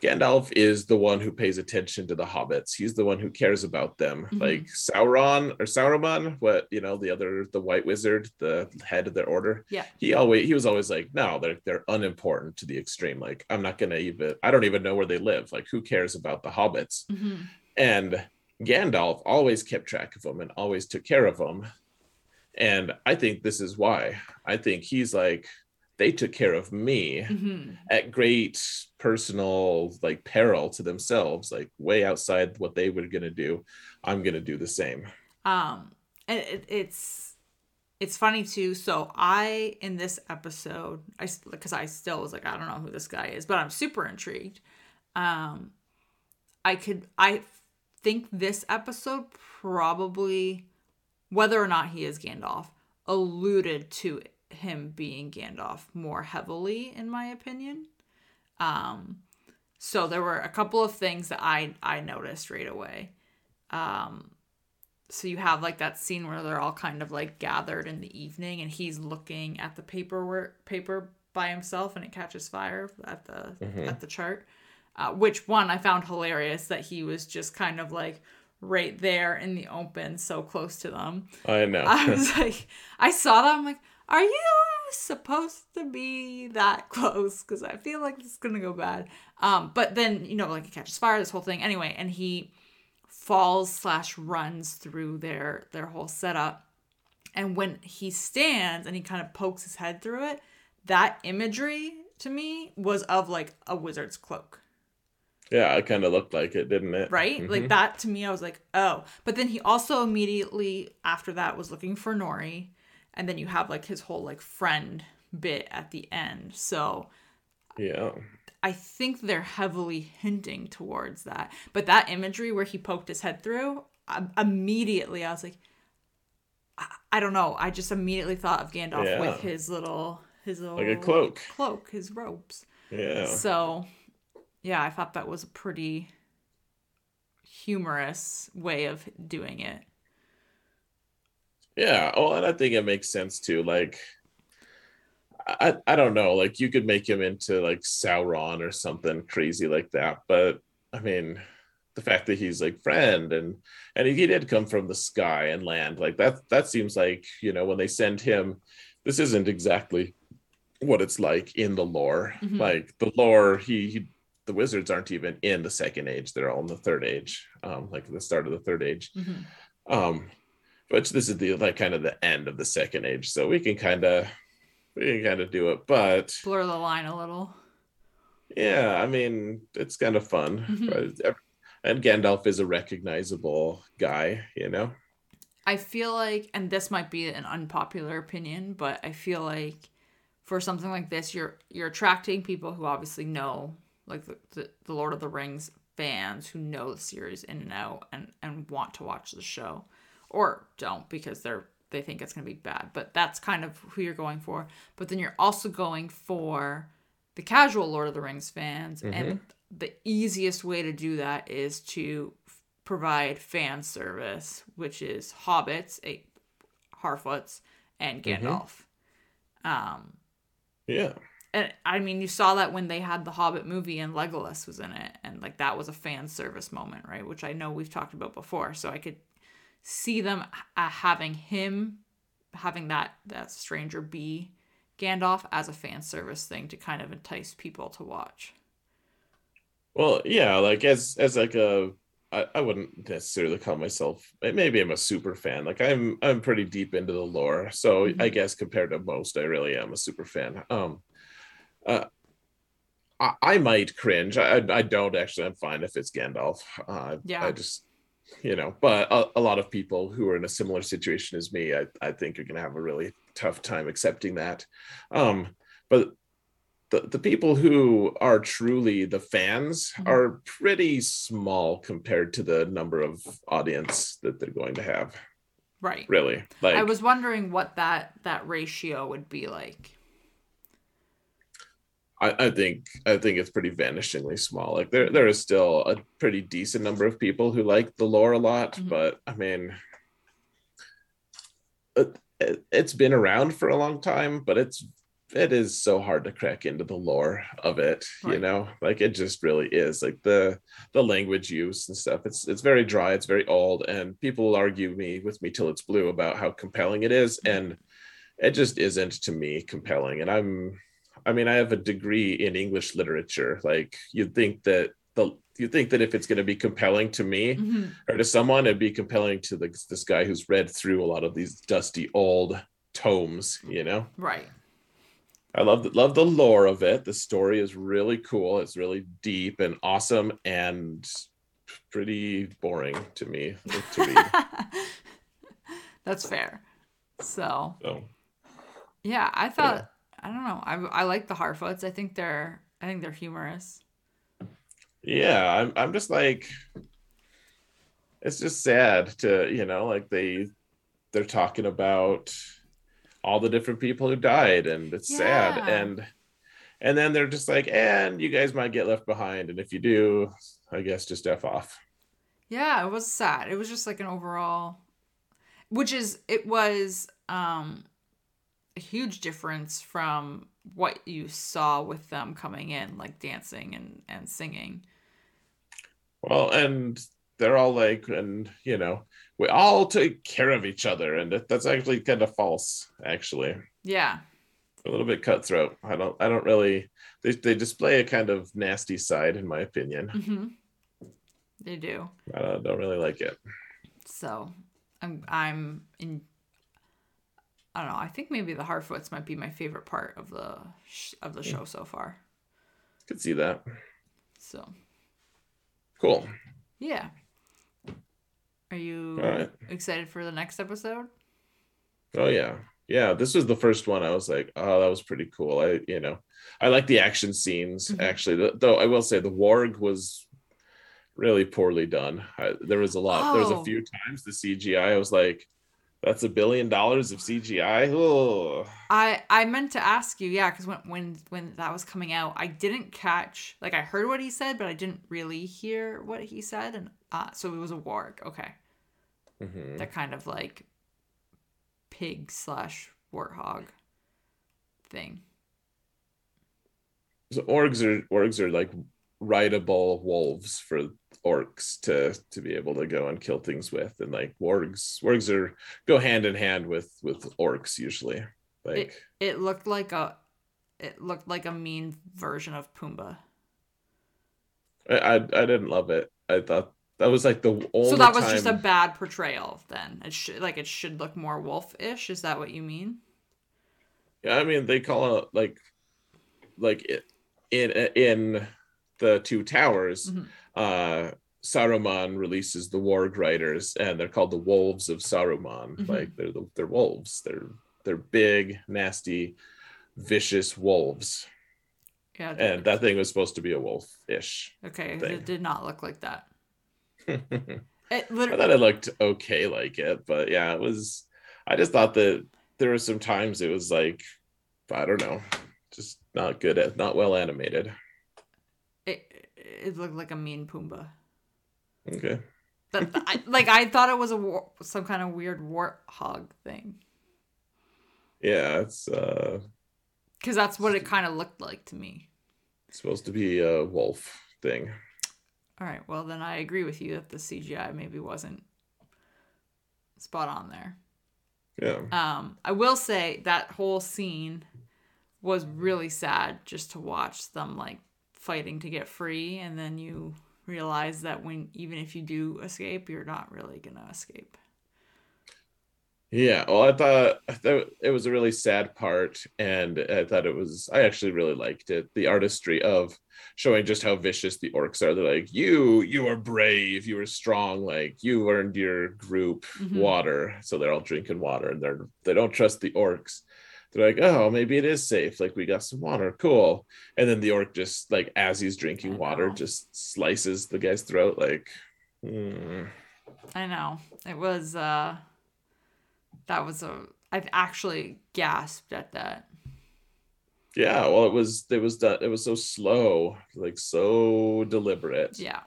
Speaker 1: Gandalf is the one who pays attention to the hobbits. He's the one who cares about them.
Speaker 2: Mhm.
Speaker 1: Like Sauron or Sauron, what you know, the other, the White Wizard, the head of their order.
Speaker 2: Yeah.
Speaker 1: He always, he was always like, no, they're they're unimportant to the extreme. Like, I'm not gonna even, I don't even know where they live. Like, who cares about the hobbits?
Speaker 2: hmm
Speaker 1: And Gandalf always kept track of them and always took care of them. And I think this is why. I think he's like, they took care of me
Speaker 2: hmm
Speaker 1: at great personal like peril to themselves, like way outside what they were gonna do. I'm gonna do the same.
Speaker 2: Um, it, it's it's funny too. So I in this episode, I because I still was like, I don't know who this guy is, but I'm super intrigued. Um, I could I think this episode probably whether or not he is Gandalf alluded to him being Gandalf more heavily, in my opinion. Um, so there were a couple of things that I I noticed right away. Um, so you have like that scene where they're all kind of like gathered in the evening and he's looking at the paperwork paper by himself and it catches fire at the
Speaker 1: Mhm.
Speaker 2: at the chart. Uh, which one I found hilarious that he was just kind of like right there in the open, so close to them.
Speaker 1: I know.
Speaker 2: I was like, I saw that. I'm like, are you supposed to be that close? Because I feel like this is gonna go bad. Um, but then you know, like it catches fire, this whole thing. Anyway, and he falls slash runs through their their whole setup. And when he stands and he kind of pokes his head through it, that imagery to me was of like a wizard's cloak
Speaker 1: yeah, it kind of looked like it, didn't it?
Speaker 2: right?
Speaker 1: Mhm.
Speaker 2: Like that to me, I was like, oh. But then he also immediately after that was looking for Nori, and then you have like his whole like friend bit at the end. So
Speaker 1: yeah.
Speaker 2: I think they're heavily hinting towards that. But that imagery where he poked his head through, I, immediately I was like, I, I don't know. I just immediately thought of Gandalf
Speaker 1: Yeah.
Speaker 2: with his little his little
Speaker 1: Like a cloak.
Speaker 2: cloak, his robes.
Speaker 1: Yeah.
Speaker 2: So, yeah, I thought that was a pretty humorous way of doing it.
Speaker 1: Yeah. Oh, and I think it makes sense too. Like, I I don't know. Like, you could make him into like Sauron or something crazy like that. But I mean, the fact that he's like friend and and he did come from the sky and land like that. That seems like you know when they send him, this isn't exactly what it's like in the lore.
Speaker 2: Mhm.
Speaker 1: Like the lore, he, he the wizards aren't even in the second age; they're all in the third age, um, like the start of the third age.
Speaker 2: Mhm.
Speaker 1: Um, which this is the like kind of the end of the second age, so we can kind of we can kind of do it. But
Speaker 2: Blur the line a little.
Speaker 1: yeah, I mean it's kind of fun.
Speaker 2: Mhm.
Speaker 1: And Gandalf is a recognizable guy, you know.
Speaker 2: I feel like, and this might be an unpopular opinion, but I feel like for something like this, you're you're attracting people who obviously know, like the, the, the Lord of the Rings fans who know the series in and out and and want to watch the show, or don't because they're they think it's gonna be bad. But that's kind of who you're going for. But then you're also going for the casual Lord of the Rings fans, and the easiest way to do that is to f- provide fan service, which is hobbits, a Harfoots, and
Speaker 1: Mhm.
Speaker 2: Gandalf. Um,
Speaker 1: Yeah.
Speaker 2: and I mean, you saw that when they had the Hobbit movie and Legolas was in it, and like that was a fan service moment, right? Which I know we've talked about before. So I could see them uh, having him having that that stranger be Gandalf as a fan service thing to kind of entice people to watch.
Speaker 1: Well, yeah, like as as like a I, I wouldn't necessarily call myself maybe I'm a super fan. Like I'm I'm pretty deep into the lore. So
Speaker 2: Mhm.
Speaker 1: I guess compared to most, I really am a super fan. Um uh I, I might cringe. I I I don't actually. I'm fine if it's Gandalf. Uh,
Speaker 2: Yeah.
Speaker 1: I just, you know, but a, a lot of people who are in a similar situation as me, I, I think are going to have a really tough time accepting that. Um, but the, the people who are truly the fans
Speaker 2: Mhm.
Speaker 1: are pretty small compared to the number of audience that they're going to have.
Speaker 2: Right.
Speaker 1: Really, like
Speaker 2: I was wondering what that that ratio would be like.
Speaker 1: I, I think I think it's pretty vanishingly small. Like there there is still a pretty decent number of people who like the lore a lot,
Speaker 2: Mhm.
Speaker 1: but I mean, it, it, it's been around for a long time, but it's it is so hard to crack into the lore of it. You know, like it just really is. Like the the language use and stuff. It's it's very dry. It's very old, and people will argue me with me till it's blue about how compelling it is, and it just isn't to me compelling. And I'm I mean, I have a degree in English literature. Like you'd think that the you think that if it's going to be compelling to me
Speaker 2: Mhm.
Speaker 1: or to someone, it'd be compelling to the, this guy who's read through a lot of these dusty old tomes. You know,
Speaker 2: Right.
Speaker 1: I love the, love the lore of it. The story is really cool. It's really deep and awesome and pretty boring to me to.
Speaker 2: That's fair. So
Speaker 1: so
Speaker 2: yeah, I thought I don't know. I I like the Harfoots. I think they're I think they're humorous.
Speaker 1: yeah i'm, I'm just like it's just sad to you know like they they're talking about all the different people who died and it's sad and and then they're just like and you guys might get left behind and if you do i guess just f off
Speaker 2: Yeah, it was sad. It was just like an overall which is it was um a huge difference from what you saw with them coming in, like dancing and and singing.
Speaker 1: Well, and they're all like, and you know, we all take care of each other, and that's actually kind of false. Actually,
Speaker 2: Yeah.
Speaker 1: a little bit cutthroat. I don't, I don't really. They they display a kind of nasty side, in my opinion.
Speaker 2: hmm They do.
Speaker 1: I don't, don't really like it.
Speaker 2: So I'm I'm in. I don't know. I think maybe the Harfoots might be my favorite part of the sh- of the show so far.
Speaker 1: Could see that.
Speaker 2: So
Speaker 1: Cool.
Speaker 2: yeah. Are you
Speaker 1: right.
Speaker 2: excited for the next episode?
Speaker 1: Oh yeah, yeah. This was the first one. I was like, oh, that was pretty cool. I, you know, I like the action scenes.
Speaker 2: Mhm.
Speaker 1: Actually, though I will say the warg was really poorly done. I, there was a lot. There was a
Speaker 2: Oh.
Speaker 1: few times the CGI. I was like, that's a billion dollars of CGI. Oh,
Speaker 2: I I meant to ask you, yeah, because when when when that was coming out, I didn't catch like I heard what he said, but I didn't really hear what he said, and uh, so it was a warg. Okay,
Speaker 1: Mhm.
Speaker 2: that kind of like pig slash warthog thing.
Speaker 1: So orgs are orgs are like rideable wolves for orcs to to be able to go and kill things with, and like wargs wargs are go hand in hand with with orcs usually. Like
Speaker 2: It looked like a it looked like a mean version of Pumbaa.
Speaker 1: I, I I didn't love it. I thought that was like the only
Speaker 2: so that was
Speaker 1: time.
Speaker 2: just a bad portrayal. Then it should like it should look more wolf-ish. Is that what you mean?
Speaker 1: Yeah, I mean they call it like like it, in in the two towers.
Speaker 2: Mhm.
Speaker 1: Uh, Saruman releases the Warg Riders, and they're called the Wolves of Saruman.
Speaker 2: Mhm.
Speaker 1: Like they're the, they're wolves. They're they're big, nasty, vicious wolves.
Speaker 2: Yeah.
Speaker 1: And that thing was supposed to be a wolf-ish.
Speaker 2: okay,
Speaker 1: thing.
Speaker 2: it did not look like that. It literally.
Speaker 1: I thought it looked okay like it, but yeah, it was. I just thought that there were some times it was like, I don't know, just not good at, not well animated.
Speaker 2: It, it looked like a mean Pumbaa.
Speaker 1: Okay.
Speaker 2: That, I, like I thought it was a war, some kind of weird warthog thing
Speaker 1: Yeah, it's uh
Speaker 2: because that's what it kind of looked like to me.
Speaker 1: supposed to be a wolf thing.
Speaker 2: All right, well then I agree with you that the CGI maybe wasn't spot on there.
Speaker 1: Yeah.
Speaker 2: Um, I will say that whole scene was really sad just to watch them like fighting to get free, and then you realize that when even if you do escape, you're not really gonna escape.
Speaker 1: Yeah. Well, I thought that it was a really sad part, and I thought it was. I actually really liked it. The artistry of showing just how vicious the orcs are. They're like, "You, you are brave. You are strong. Like you earned your group
Speaker 2: Mhm.
Speaker 1: water." So they're all drinking water, and they're they don't trust the orcs. They're like, "Oh, maybe it is safe. Like we got some water. Cool." And then the orc just like as he's drinking water, just slices the guy's throat. Like, hmm.
Speaker 2: I know it was. uh That was a. I've actually gasped at that.
Speaker 1: Yeah, well, it was it was done. It was so slow, like so deliberate.
Speaker 2: Yeah.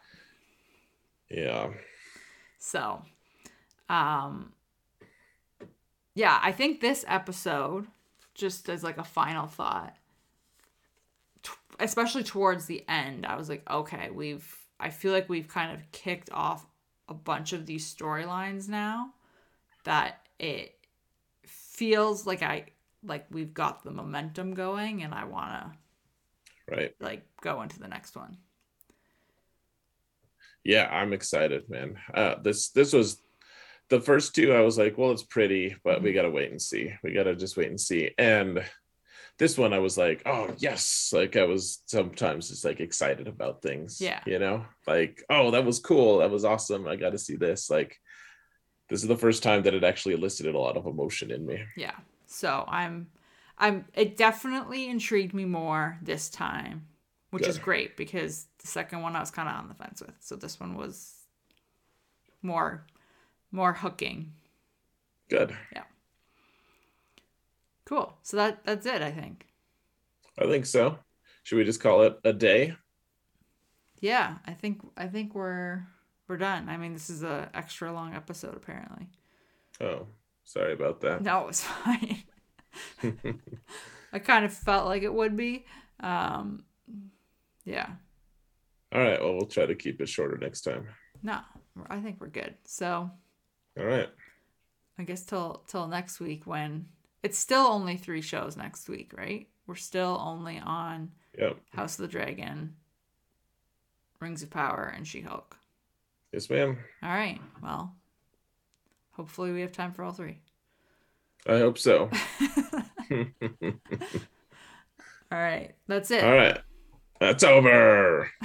Speaker 1: Yeah.
Speaker 2: So, um, yeah, I think this episode, just as like a final thought, t- especially towards the end, I was like, okay, we've, I feel like we've kind of kicked off a bunch of these storylines now that it feels like I, like we've got the momentum going and I want to
Speaker 1: Right.
Speaker 2: like go into the next one.
Speaker 1: Yeah, I'm excited, man. Uh, this this was the first two. I was like, well, it's pretty, but we
Speaker 2: Mhm.
Speaker 1: gotta wait and see. We gotta just wait and see. And this one, I was like, oh yes, like I was sometimes just like excited about things.
Speaker 2: Yeah.
Speaker 1: You know, like oh, that was cool. That was awesome. I got to see this. Like, this is the first time that it actually elicited a lot of emotion in me.
Speaker 2: Yeah. So I'm I'm it definitely intrigued me more this time, which is great because the second one I was kind of on the fence with. So this one was more more hooking.
Speaker 1: Good. Yeah.
Speaker 2: Cool. So that that's it, I think.
Speaker 1: I think so. Should we just call it a day?
Speaker 2: Yeah, I think I think we're we're done. I mean, this is a extra long episode apparently.
Speaker 1: Oh, sorry about that.
Speaker 2: No, it's fine. I kind of felt like it would be. Um, yeah.
Speaker 1: All right. Well, we'll try to keep it shorter next time.
Speaker 2: No, I think we're good. So
Speaker 1: All right.
Speaker 2: I guess till till next week when it's still only three shows next week, right? We're still only on
Speaker 1: Yep.
Speaker 2: House of the Dragon, Rings of Power, and She Hulk.
Speaker 1: Yes, ma'am.
Speaker 2: All right. Well, hopefully we have time for all three.
Speaker 1: I hope so.
Speaker 2: All right. That's it.
Speaker 1: All right. That's over.